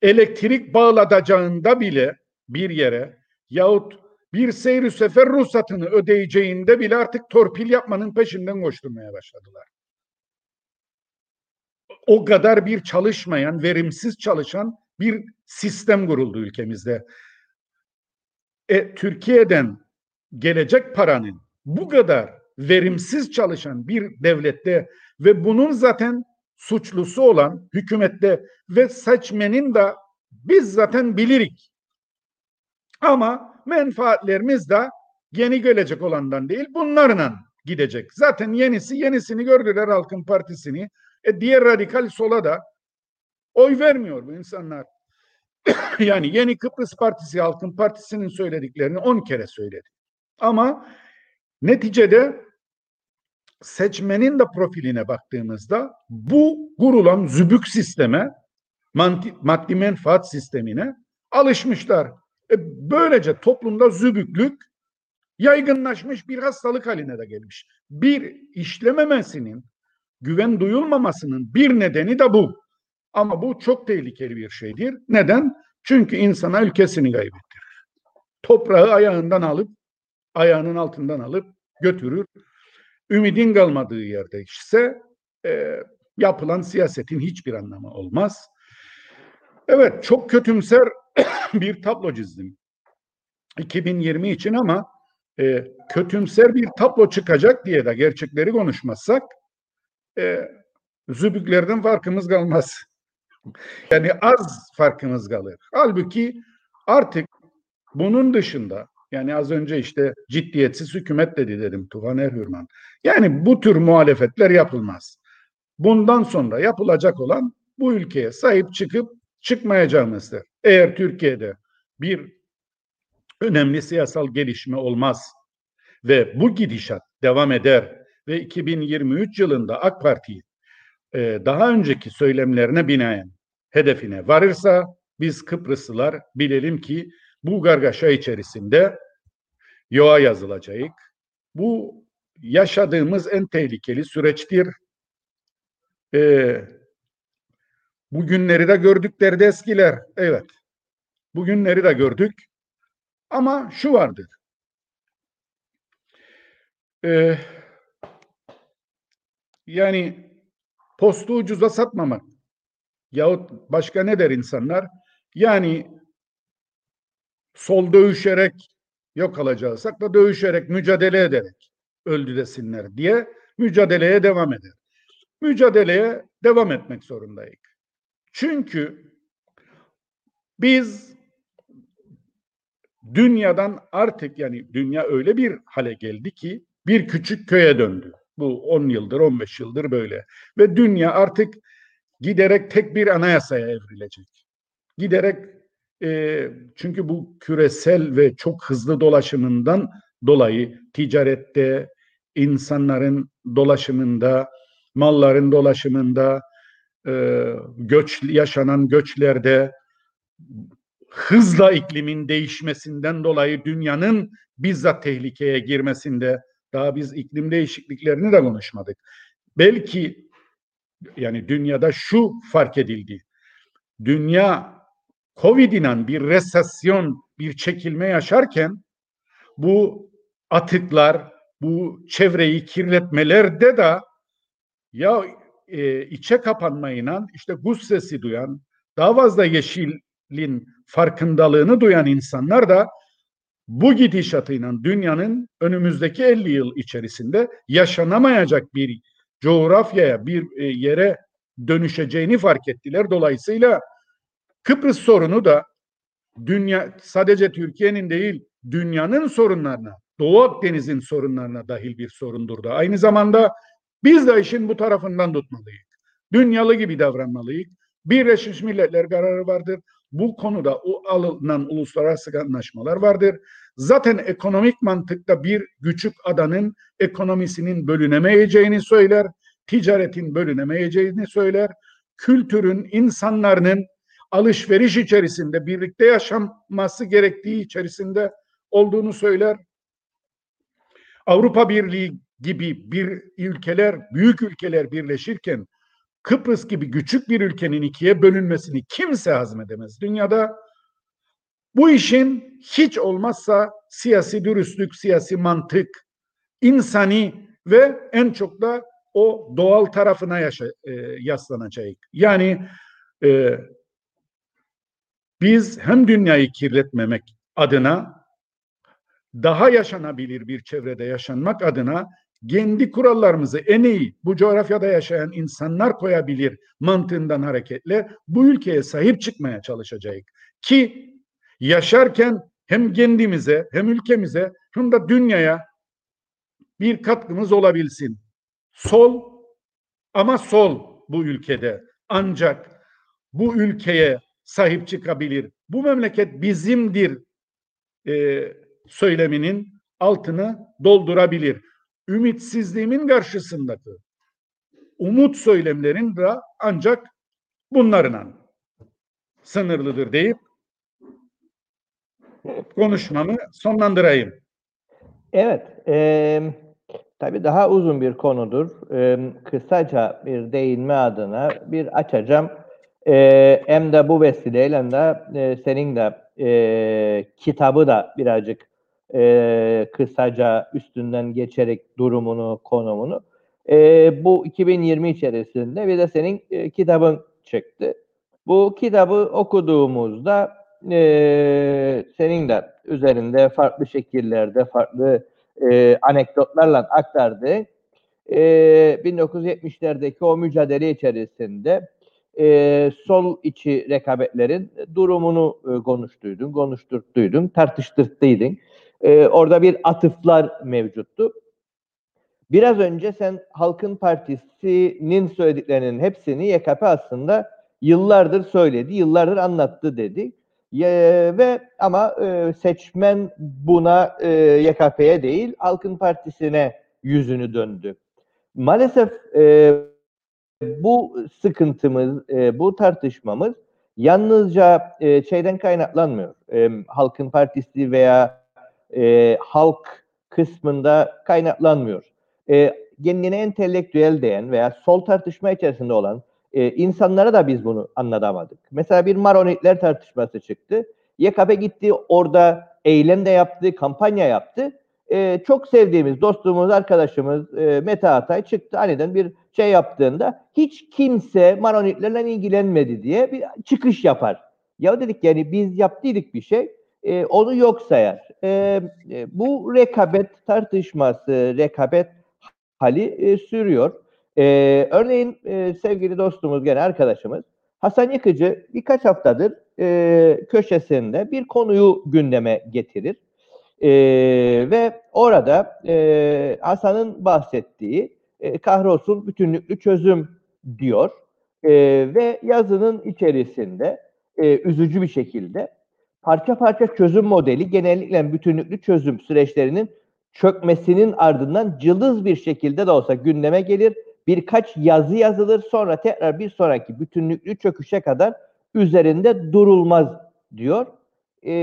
elektrik bağlatacağında bile bir yere yahut bir seyir sefer ruhsatını ödeyeceğinde bile artık torpil yapmanın peşinden koşturmaya başladılar. O kadar bir çalışmayan, verimsiz çalışan bir sistem kuruldu ülkemizde. E, Türkiye'den gelecek paranın bu kadar verimsiz çalışan bir devlette ve bunun zaten suçlusu olan hükümette ve seçmenin de biz zaten bilirik. Ama menfaatlerimiz de yeni gelecek olandan değil bunlarla gidecek. Zaten yenisi yenisini gördüler Halkın Partisi'ni. E diğer radikal sola da oy vermiyor bu insanlar. yani Yeni Kıbrıs Partisi Halkın Partisi'nin söylediklerini on kere söyledi. Ama neticede seçmenin de profiline baktığımızda bu kurulan zübük sisteme maddi, menfaat sistemine alışmışlar. E böylece toplumda zübüklük yaygınlaşmış bir hastalık haline de gelmiş. Bir işlememesinin, güven duyulmamasının bir nedeni de bu. Ama bu çok tehlikeli bir şeydir. Neden? Çünkü insana ülkesini kaybettirir. Toprağı ayağından alıp, ayağının altından alıp götürür. Ümidin kalmadığı yerde ise e, yapılan siyasetin hiçbir anlamı olmaz. Evet, çok kötümser bir tablo çizdim. 2020 için ama e, kötümser bir tablo çıkacak diye de gerçekleri konuşmazsak e, zübüklerden farkımız kalmaz. Yani az farkımız kalır. Halbuki artık bunun dışında yani az önce işte ciddiyetsiz hükümet dedi dedim Tufan Erhürman. Yani bu tür muhalefetler yapılmaz. Bundan sonra yapılacak olan bu ülkeye sahip çıkıp çıkmayacağımızdır. Eğer Türkiye'de bir önemli siyasal gelişme olmaz ve bu gidişat devam eder ve 2023 yılında AK Parti e, daha önceki söylemlerine binaen hedefine varırsa biz Kıbrıslılar bilelim ki bu gargaşa içerisinde yoğa yazılacak. Bu yaşadığımız en tehlikeli süreçtir. Ee, bugünleri de gördükleri de eskiler. Evet. Bugünleri de gördük. Ama şu vardır. Ee, yani postu ucuza satmamak yahut başka ne der insanlar? Yani sol dövüşerek yok alacaksak da dövüşerek, mücadele ederek öldü desinler diye mücadeleye devam eder. Mücadeleye devam etmek zorundayız. Çünkü biz dünyadan artık yani dünya öyle bir hale geldi ki bir küçük köye döndü. Bu 10 yıldır, 15 yıldır böyle. Ve dünya artık giderek tek bir anayasaya evrilecek. Giderek e, çünkü bu küresel ve çok hızlı dolaşımından dolayı ticarette, insanların dolaşımında, malların dolaşımında, e, göç yaşanan göçlerde hızla iklimin değişmesinden dolayı dünyanın bizzat tehlikeye girmesinde daha biz iklim değişikliklerini de konuşmadık. Belki yani dünyada şu fark edildi. Dünya Covid ile bir resesyon, bir çekilme yaşarken bu atıklar, bu çevreyi kirletmelerde de ya e, içe kapanmayla işte gus sesi duyan, daha fazla yeşilin farkındalığını duyan insanlar da bu gidişatıyla dünyanın önümüzdeki 50 yıl içerisinde yaşanamayacak bir coğrafyaya, bir e, yere dönüşeceğini fark ettiler. Dolayısıyla Kıbrıs sorunu da dünya sadece Türkiye'nin değil dünyanın sorunlarına, Doğu Akdeniz'in sorunlarına dahil bir sorundur da. Aynı zamanda biz de işin bu tarafından tutmalıyız. Dünyalı gibi davranmalıyız. Birleşmiş Milletler kararı vardır. Bu konuda o alınan uluslararası anlaşmalar vardır. Zaten ekonomik mantıkta bir küçük adanın ekonomisinin bölünemeyeceğini söyler. Ticaretin bölünemeyeceğini söyler. Kültürün, insanların alışveriş içerisinde birlikte yaşanması gerektiği içerisinde olduğunu söyler. Avrupa Birliği gibi bir ülkeler, büyük ülkeler birleşirken Kıbrıs gibi küçük bir ülkenin ikiye bölünmesini kimse hazmedemez. Dünyada bu işin hiç olmazsa siyasi dürüstlük, siyasi mantık, insani ve en çok da o doğal tarafına yaşa, e, yaslanacak. Yani e, biz hem dünyayı kirletmemek adına daha yaşanabilir bir çevrede yaşanmak adına kendi kurallarımızı en iyi bu coğrafyada yaşayan insanlar koyabilir mantığından hareketle bu ülkeye sahip çıkmaya çalışacağız. Ki yaşarken hem kendimize hem ülkemize hem de dünyaya bir katkımız olabilsin. Sol ama sol bu ülkede ancak bu ülkeye sahip çıkabilir. Bu memleket bizimdir e, söyleminin altını doldurabilir. Ümitsizliğimin karşısındaki umut söylemlerin de ancak bunlarla sınırlıdır deyip konuşmamı sonlandırayım. Evet, e, tabii daha uzun bir konudur. E, kısaca bir değinme adına bir açacağım. E, hem de bu vesileyle hem de e, senin de e, kitabı da birazcık e, kısaca üstünden geçerek durumunu, konumunu. E, bu 2020 içerisinde bir de senin e, kitabın çıktı. Bu kitabı okuduğumuzda e, senin de üzerinde farklı şekillerde, farklı e, anekdotlarla aktardığı e, 1970'lerdeki o mücadele içerisinde e, sol içi rekabetlerin durumunu e, konuştuydun, konuşturttuydun, tartıştırttıydın. E, orada bir atıflar mevcuttu. Biraz önce sen Halkın Partisi'nin söylediklerinin hepsini YKP aslında yıllardır söyledi, yıllardır anlattı dedi. E, ve ama e, seçmen buna e, YKP'ye değil, Halkın Partisi'ne yüzünü döndü. Maalesef e, bu sıkıntımız, e, bu tartışmamız yalnızca e, şeyden kaynaklanmıyor. E, Halkın Partisi veya e, halk kısmında kaynaklanmıyor. E, kendine entelektüel diyen veya sol tartışma içerisinde olan e, insanlara da biz bunu anlatamadık. Mesela bir Maronitler tartışması çıktı. YKP gitti orada eylem de yaptı, kampanya yaptı. E, çok sevdiğimiz dostumuz, arkadaşımız e, Mete Atay çıktı aniden bir şey yaptığında hiç kimse Maronitlerle ilgilenmedi diye bir çıkış yapar. Ya dedik yani biz yaptıydık bir şey, e, onu yok sayar. E, bu rekabet tartışması, rekabet hali e, sürüyor. E, örneğin e, sevgili dostumuz gene arkadaşımız Hasan Yıkıcı birkaç haftadır e, köşesinde bir konuyu gündeme getirir. E, ve orada e, Hasan'ın bahsettiği e, kahrolsun bütünlüklü çözüm diyor. E, ve yazının içerisinde e, üzücü bir şekilde parça parça çözüm modeli genellikle bütünlüklü çözüm süreçlerinin çökmesinin ardından cılız bir şekilde de olsa gündeme gelir. Birkaç yazı yazılır sonra tekrar bir sonraki bütünlüklü çöküşe kadar üzerinde durulmaz diyor. E,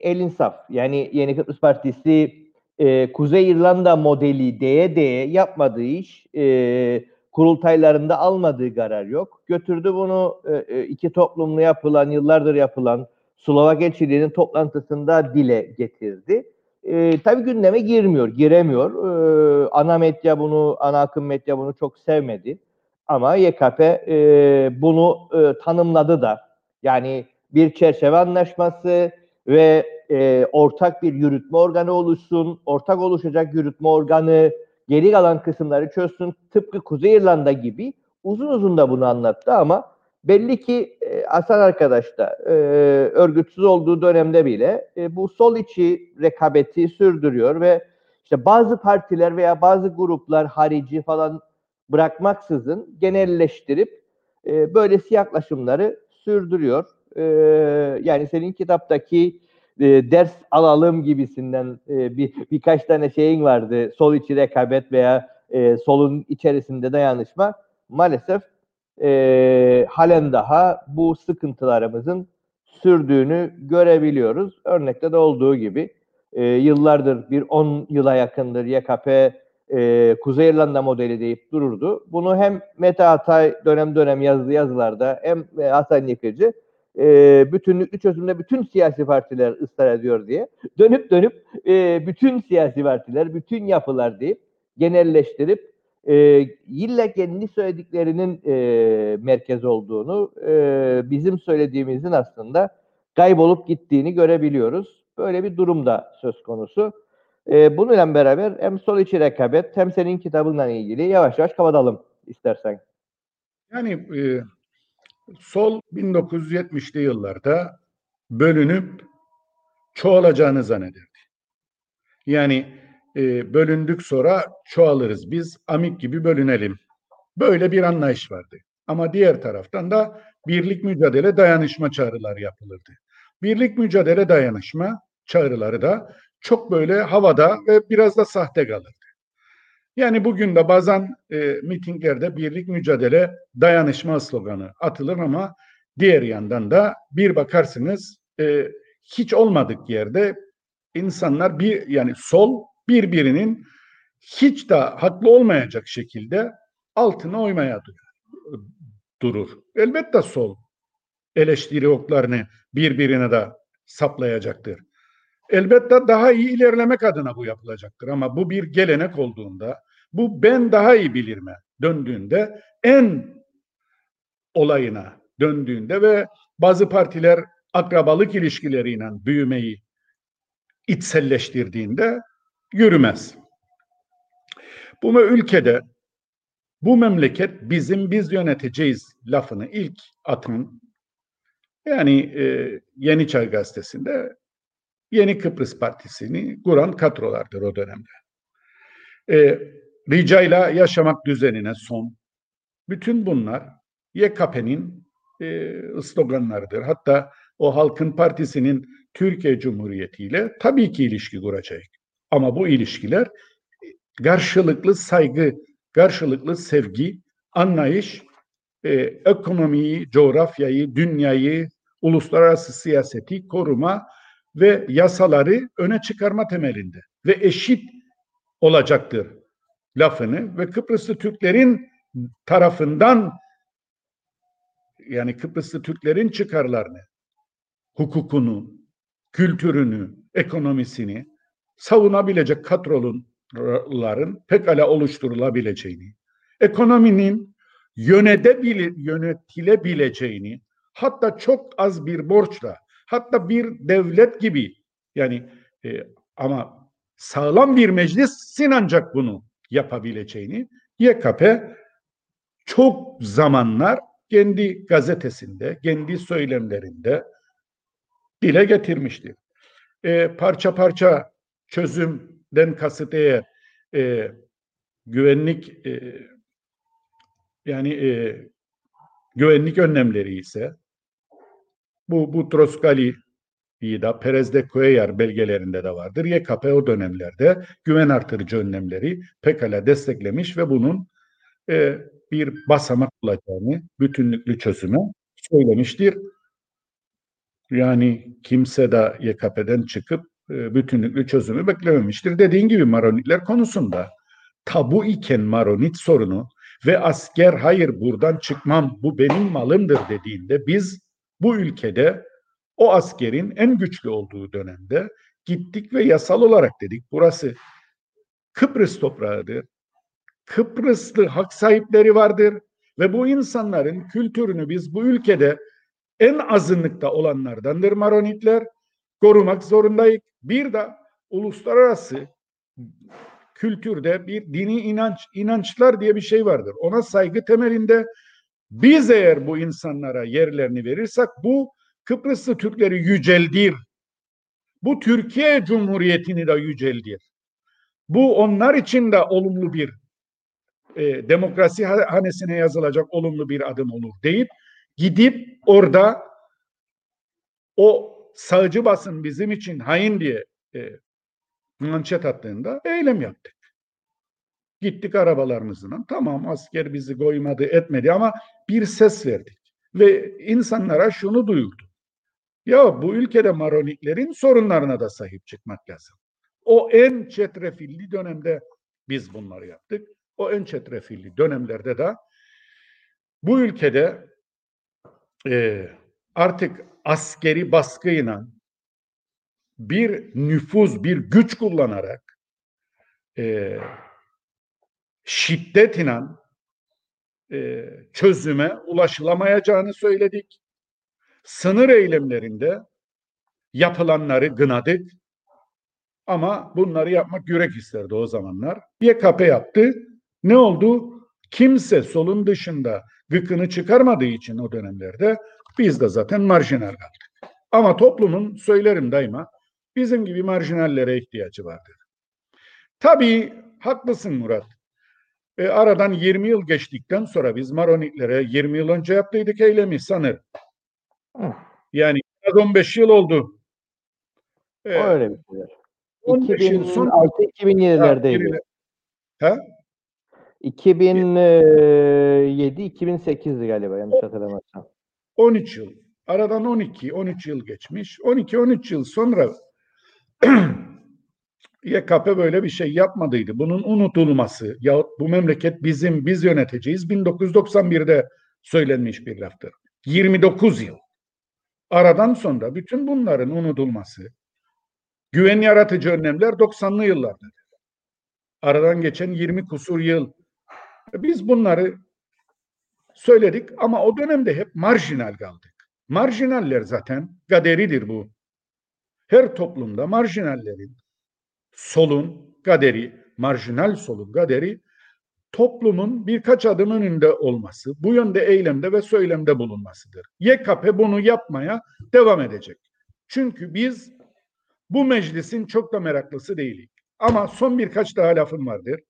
elin saf. Yani Yeni Kıbrıs Partisi e, Kuzey İrlanda modeli diye diye yapmadığı iş e, kurultaylarında almadığı karar yok. Götürdü bunu e, iki toplumlu yapılan, yıllardır yapılan Slovak elçiliğinin toplantısında dile getirdi. E, tabii gündeme girmiyor, giremiyor. E, ana medya bunu, ana akım medya bunu çok sevmedi. Ama YKP e, bunu e, tanımladı da. Yani bir çerçeve anlaşması ve e, ortak bir yürütme organı oluşsun, ortak oluşacak yürütme organı geri kalan kısımları çözsün. Tıpkı Kuzey İrlanda gibi uzun uzun da bunu anlattı ama belli ki e, Hasan arkadaş da e, örgütsüz olduğu dönemde bile e, bu sol içi rekabeti sürdürüyor ve işte bazı partiler veya bazı gruplar harici falan bırakmaksızın genelleştirip e, böylesi yaklaşımları sürdürüyor. E, yani senin kitaptaki e, ders alalım gibisinden e, bir birkaç tane şeyin vardı. Sol içi rekabet veya e, solun içerisinde dayanışma. Maalesef e, halen daha bu sıkıntılarımızın sürdüğünü görebiliyoruz. Örnekte de olduğu gibi e, yıllardır bir 10 yıla yakındır YKP e, Kuzey İrlanda modeli deyip dururdu. Bunu hem Mete Atay dönem dönem yazdığı yazılarda hem Hasan Yıkıcı e, bütünlüklü çözümde bütün siyasi partiler ısrar ediyor diye dönüp dönüp e, bütün siyasi partiler, bütün yapılar deyip genelleştirip e, ille kendi söylediklerinin e, merkez olduğunu, e, bizim söylediğimizin aslında kaybolup gittiğini görebiliyoruz. Böyle bir durum da söz konusu. E, bununla beraber hem sol içi rekabet hem senin kitabınla ilgili yavaş yavaş kapatalım istersen. Yani e, sol 1970'li yıllarda bölünüp çoğalacağını zannederdi. Yani e, bölündük sonra çoğalırız biz amik gibi bölünelim. Böyle bir anlayış vardı. Ama diğer taraftan da birlik mücadele dayanışma çağrıları yapılırdı. Birlik mücadele dayanışma çağrıları da çok böyle havada ve biraz da sahte kalırdı. Yani bugün de bazen e, mitinglerde birlik mücadele dayanışma sloganı atılır ama diğer yandan da bir bakarsınız e, hiç olmadık yerde insanlar bir yani sol birbirinin hiç de haklı olmayacak şekilde altına oymaya durur. Elbette sol eleştiri oklarını birbirine de saplayacaktır. Elbette daha iyi ilerlemek adına bu yapılacaktır ama bu bir gelenek olduğunda, bu ben daha iyi bilirme döndüğünde en olayına döndüğünde ve bazı partiler akrabalık ilişkileriyle büyümeyi içselleştirdiğinde yürümez. Bu ülkede bu memleket bizim biz yöneteceğiz lafını ilk atan yani e, Yeni Çağ Gazetesi'nde Yeni Kıbrıs Partisi'ni kuran kadrolardır o dönemde. E, ricayla yaşamak düzenine son. Bütün bunlar YKP'nin e, sloganlarıdır. Hatta o Halkın Partisi'nin Türkiye Cumhuriyeti ile tabii ki ilişki kuracak. Ama bu ilişkiler karşılıklı saygı, karşılıklı sevgi, anlayış, e, ekonomiyi, coğrafyayı, dünyayı, uluslararası siyaseti koruma ve yasaları öne çıkarma temelinde ve eşit olacaktır lafını ve Kıbrıslı Türklerin tarafından yani Kıbrıslı Türklerin çıkarlarını, hukukunu, kültürünü, ekonomisini savunabilecek kadroların pekala oluşturulabileceğini, ekonominin yönetilebileceğini, hatta çok az bir borçla, hatta bir devlet gibi yani e, ama sağlam bir meclisin ancak bunu yapabileceğini YKP çok zamanlar kendi gazetesinde, kendi söylemlerinde dile getirmiştir. E, parça parça çözümden kasıt eğer e, güvenlik e, yani e, güvenlik önlemleri ise bu bu Troskali da Perez de Cuellar belgelerinde de vardır. YKP o dönemlerde güven artırıcı önlemleri pekala desteklemiş ve bunun e, bir basamak olacağını bütünlüklü çözüme söylemiştir. Yani kimse de YKP'den çıkıp e, bütünlüklü çözümü beklememiştir. Dediğin gibi Maronitler konusunda tabu iken Maronit sorunu ve asker hayır buradan çıkmam bu benim malımdır dediğinde biz bu ülkede o askerin en güçlü olduğu dönemde gittik ve yasal olarak dedik burası Kıbrıs toprağıdır. Kıbrıslı hak sahipleri vardır ve bu insanların kültürünü biz bu ülkede en azınlıkta olanlardandır Maronitler korumak zorundayız. Bir de uluslararası kültürde bir dini inanç, inançlar diye bir şey vardır. Ona saygı temelinde biz eğer bu insanlara yerlerini verirsek bu Kıbrıslı Türkleri yüceldir. Bu Türkiye Cumhuriyeti'ni de yüceldir. Bu onlar için de olumlu bir e, demokrasi hanesine yazılacak olumlu bir adım olur deyip gidip orada o sağcı basın bizim için hain diye e, manşet attığında eylem yaptık. Gittik arabalarımızla. Tamam asker bizi koymadı etmedi ama bir ses verdik. Ve insanlara şunu duyurdu. Ya bu ülkede Maroniklerin sorunlarına da sahip çıkmak lazım. O en çetrefilli dönemde biz bunları yaptık. O en çetrefilli dönemlerde de bu ülkede e, artık askeri baskıyla bir nüfuz, bir güç kullanarak e, şiddetle e, çözüme ulaşılamayacağını söyledik. Sınır eylemlerinde yapılanları gınadık. Ama bunları yapmak yürek isterdi o zamanlar. YKP yaptı. Ne oldu? Kimse solun dışında gıkını çıkarmadığı için o dönemlerde biz de zaten marjinal kaldık. Ama toplumun söylerim daima bizim gibi marjinallere ihtiyacı vardır. Tabii haklısın Murat. E, aradan 20 yıl geçtikten sonra biz Maronitlere 20 yıl önce yaptıydık eylemi sanır. Yani 15 yıl oldu. E, Öyle bir şeyler. 2006-2007'lerdeydi. Ha? 2007-2008'di galiba yanlış hatırlamazsam. 13 yıl. Aradan 12, 13 yıl geçmiş. 12-13 yıl sonra YKP böyle bir şey yapmadıydı. Bunun unutulması yahut bu memleket bizim, biz yöneteceğiz 1991'de söylenmiş bir laftır. 29 yıl. Aradan sonra bütün bunların unutulması, güven yaratıcı önlemler 90'lı yıllardadır. Aradan geçen 20 kusur yıl. Biz bunları söyledik ama o dönemde hep marjinal kaldık. Marjinaller zaten kaderidir bu. Her toplumda marjinallerin, solun kaderi, marjinal solun kaderi toplumun birkaç adım önünde olması, bu yönde eylemde ve söylemde bulunmasıdır. YKP bunu yapmaya devam edecek. Çünkü biz bu meclisin çok da meraklısı değiliz. Ama son birkaç daha lafım vardır.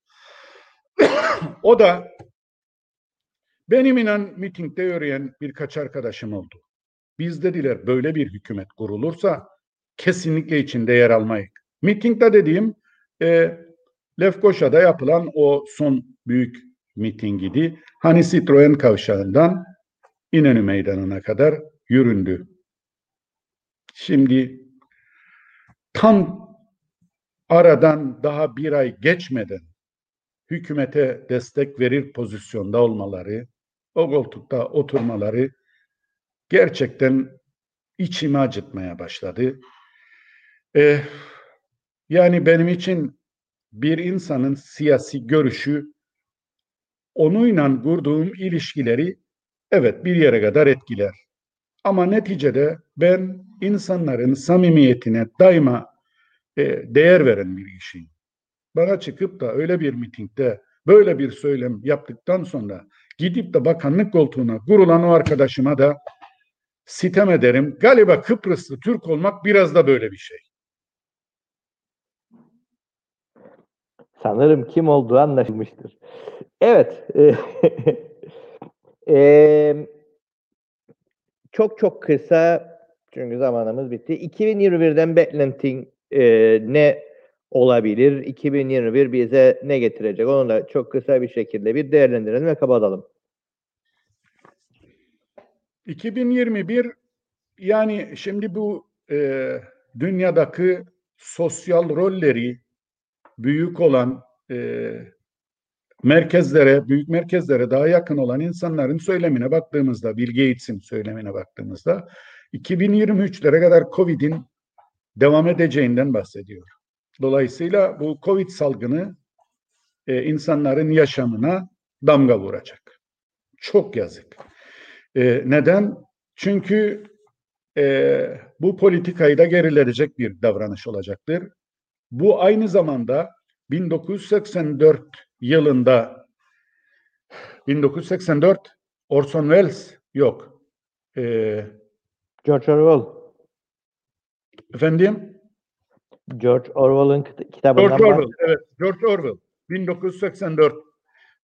o da benim inan mitingde yürüyen birkaç arkadaşım oldu. Biz dediler böyle bir hükümet kurulursa kesinlikle içinde yer almayız. Mitingde dediğim e, Lefkoşa'da yapılan o son büyük mitingiydi. Hani Citroen kavşağından İnönü Meydanı'na kadar yüründü. Şimdi tam aradan daha bir ay geçmeden hükümete destek verir pozisyonda olmaları, o koltukta oturmaları gerçekten içimi acıtmaya başladı. Ee, yani benim için bir insanın siyasi görüşü onunla kurduğum ilişkileri evet bir yere kadar etkiler. Ama neticede ben insanların samimiyetine daima e, değer veren bir kişiyim. Bana çıkıp da öyle bir mitingde böyle bir söylem yaptıktan sonra gidip de bakanlık koltuğuna kurulan o arkadaşıma da sitem ederim. Galiba Kıbrıslı Türk olmak biraz da böyle bir şey. Sanırım kim olduğu anlaşılmıştır. Evet. e, çok çok kısa çünkü zamanımız bitti. 2021'den beklentin e, ne olabilir? 2021 bize ne getirecek? Onu da çok kısa bir şekilde bir değerlendirelim ve kapatalım. 2021 yani şimdi bu e, dünyadaki sosyal rolleri büyük olan e, merkezlere, büyük merkezlere daha yakın olan insanların söylemine baktığımızda, Bill Gates'in söylemine baktığımızda 2023'lere kadar Covid'in devam edeceğinden bahsediyor. Dolayısıyla bu Covid salgını e, insanların yaşamına damga vuracak. Çok yazık. E, neden? Çünkü e, bu politikayı da geriletecek bir davranış olacaktır. Bu aynı zamanda 1984 yılında 1984 Orson Welles yok. E, George Orwell. efendim? George Orwell'ın kit- kitabından George Orwell. Evet, George Orwell. 1984.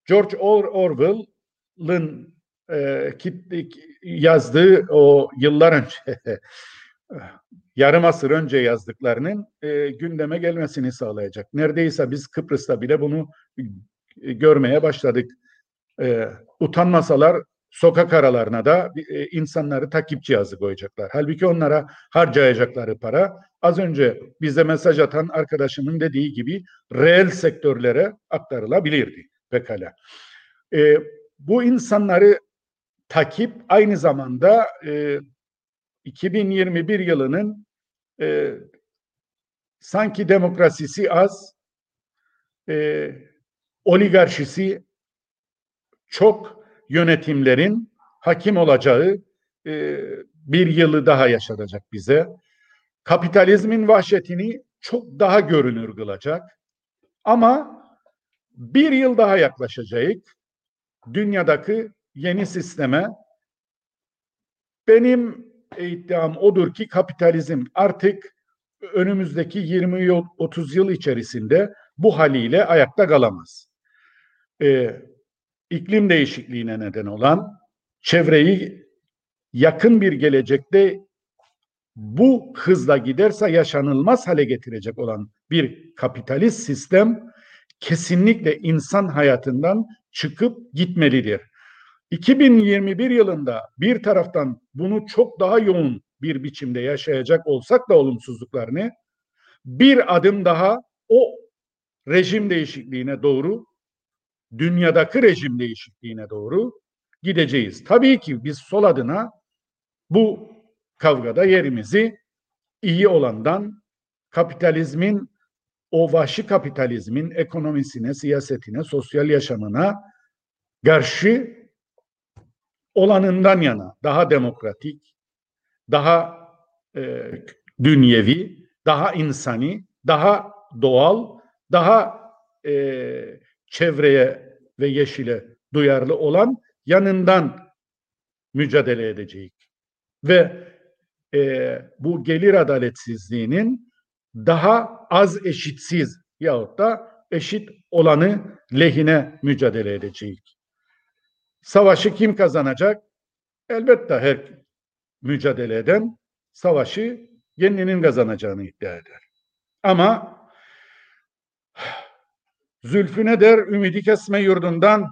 George Or Orwell'ın e, yazdığı o yıllar önce yarım asır önce yazdıklarının e, gündeme gelmesini sağlayacak. Neredeyse biz Kıbrıs'ta bile bunu e, görmeye başladık. E, utanmasalar sokak aralarına da e, insanları takip cihazı koyacaklar. Halbuki onlara harcayacakları para az önce bize mesaj atan arkadaşımın dediği gibi reel sektörlere aktarılabilirdi pekala. E, bu insanları takip aynı zamanda e, 2021 yılının e, sanki demokrasisi az, e, oligarşisi çok yönetimlerin hakim olacağı e, bir yılı daha yaşatacak bize. Kapitalizmin vahşetini çok daha görünür kılacak. Ama bir yıl daha yaklaşacak dünyadaki yeni sisteme. Benim iddiam odur ki kapitalizm artık önümüzdeki 20 yıl 30 yıl içerisinde bu haliyle ayakta kalamaz. Ee, iklim değişikliğine neden olan çevreyi yakın bir gelecekte bu hızla giderse yaşanılmaz hale getirecek olan bir kapitalist sistem kesinlikle insan hayatından çıkıp gitmelidir. 2021 yılında bir taraftan bunu çok daha yoğun bir biçimde yaşayacak olsak da olumsuzluklarını bir adım daha o rejim değişikliğine doğru dünyadaki rejim değişikliğine doğru gideceğiz. Tabii ki biz sol adına bu kavgada yerimizi iyi olandan kapitalizmin o vahşi kapitalizmin ekonomisine, siyasetine, sosyal yaşamına karşı olanından yana daha demokratik, daha e, dünyevi, daha insani, daha doğal, daha e, çevreye ve yeşile duyarlı olan yanından mücadele edeceğiz. Ve e, bu gelir adaletsizliğinin daha az eşitsiz yahut da eşit olanı lehine mücadele edeceğiz. Savaşı kim kazanacak? Elbette her mücadele eden savaşı kendinin kazanacağını iddia eder. Ama zülfüne der ümidi kesme yurdundan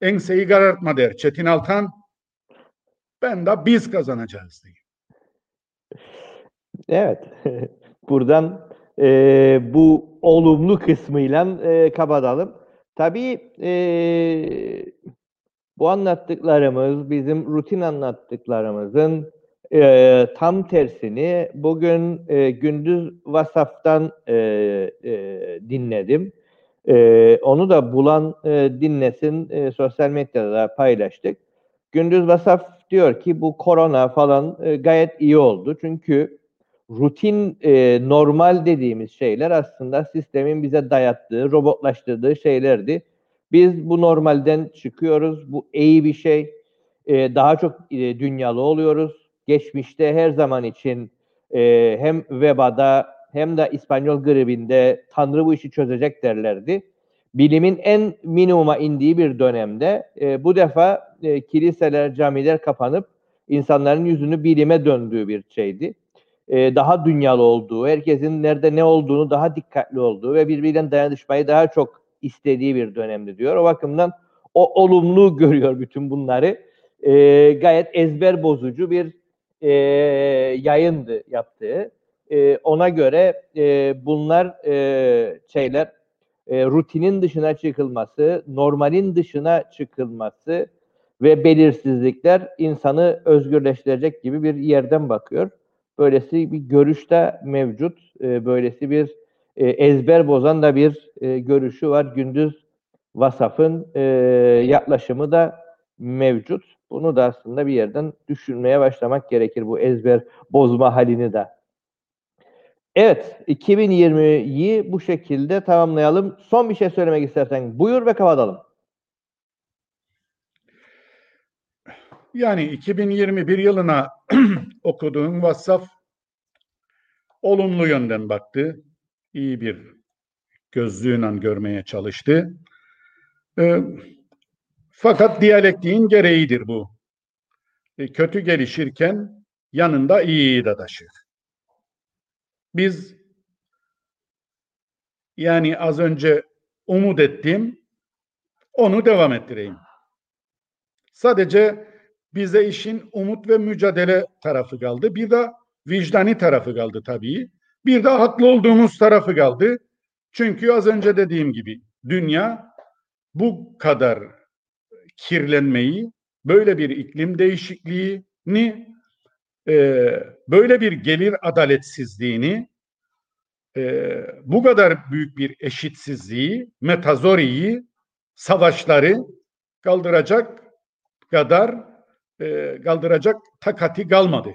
enseyi karartma der Çetin Altan. Ben de biz kazanacağız diye. Evet. Buradan e, bu olumlu kısmıyla e, kapatalım. Tabii e, bu anlattıklarımız bizim rutin anlattıklarımızın e, tam tersini bugün e, gündüz WhatsApp'tan e, e, dinledim. E, onu da bulan e, dinlesin e, sosyal medyada da paylaştık. Gündüz WhatsApp diyor ki bu korona falan e, gayet iyi oldu. Çünkü rutin e, normal dediğimiz şeyler aslında sistemin bize dayattığı, robotlaştırdığı şeylerdi. Biz bu normalden çıkıyoruz. Bu iyi bir şey. E, daha çok e, dünyalı oluyoruz. Geçmişte her zaman için e, hem vebada hem de İspanyol gribinde Tanrı bu işi çözecek derlerdi. Bilimin en minimuma indiği bir dönemde e, bu defa e, kiliseler, camiler kapanıp insanların yüzünü bilime döndüğü bir şeydi e, daha dünyalı olduğu, herkesin nerede ne olduğunu daha dikkatli olduğu ve birbiriyle dayanışmayı daha çok istediği bir dönemdi diyor. O bakımdan o olumlu görüyor bütün bunları. E, gayet ezber bozucu bir e, yayındı yaptığı. E, ona göre e, bunlar e, şeyler e, rutinin dışına çıkılması, normalin dışına çıkılması ve belirsizlikler insanı özgürleştirecek gibi bir yerden bakıyor. Böylesi bir görüşte mevcut. E, böylesi bir e, ezber bozan da bir e, görüşü var. Gündüz Vasaf'ın e, yaklaşımı da mevcut. Bunu da aslında bir yerden düşünmeye başlamak gerekir bu ezber bozma halini de. Evet, 2020'yi bu şekilde tamamlayalım. Son bir şey söylemek istersen buyur ve kapatalım. Yani 2021 yılına okuduğum Vassaf olumlu yönden baktı. İyi bir gözlüğüyle görmeye çalıştı. Ee, fakat diyalektiğin gereğidir bu. E, kötü gelişirken yanında iyiyi de taşır. Biz yani az önce umut ettim, onu devam ettireyim. Sadece bize işin umut ve mücadele tarafı kaldı. Bir de vicdani tarafı kaldı tabii. Bir de haklı olduğumuz tarafı kaldı. Çünkü az önce dediğim gibi dünya bu kadar kirlenmeyi, böyle bir iklim değişikliğini, e, böyle bir gelir adaletsizliğini, e, bu kadar büyük bir eşitsizliği, metazoriyi, savaşları kaldıracak kadar e, kaldıracak takati kalmadı.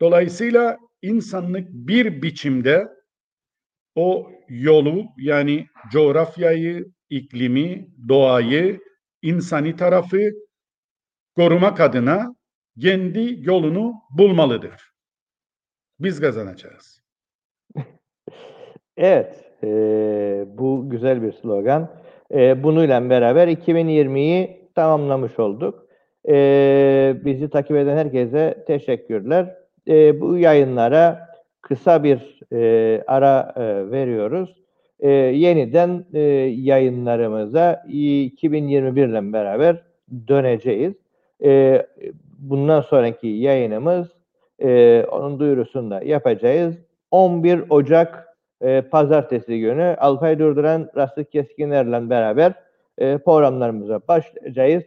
Dolayısıyla insanlık bir biçimde o yolu yani coğrafyayı, iklimi, doğayı, insani tarafı korumak adına kendi yolunu bulmalıdır. Biz kazanacağız. Evet, e, bu güzel bir slogan. E, bununla beraber 2020'yi tamamlamış olduk. E, bizi takip eden herkese teşekkürler. E, bu yayınlara kısa bir e, ara e, veriyoruz. E, yeniden e, yayınlarımıza 2021 ile beraber döneceğiz. E, bundan sonraki yayınımız e, onun duyurusunu da yapacağız. 11 Ocak e, pazartesi günü Alpay Durduran Rastık Keskiner'le beraber e, programlarımıza başlayacağız.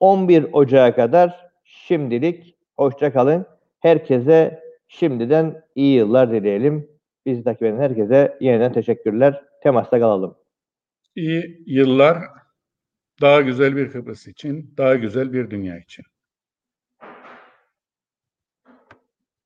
11 Ocak'a kadar şimdilik hoşça kalın. Herkese şimdiden iyi yıllar dileyelim. Bizi takip eden herkese yeniden teşekkürler. Temasta kalalım. İyi yıllar, daha güzel bir Kıbrıs için, daha güzel bir dünya için.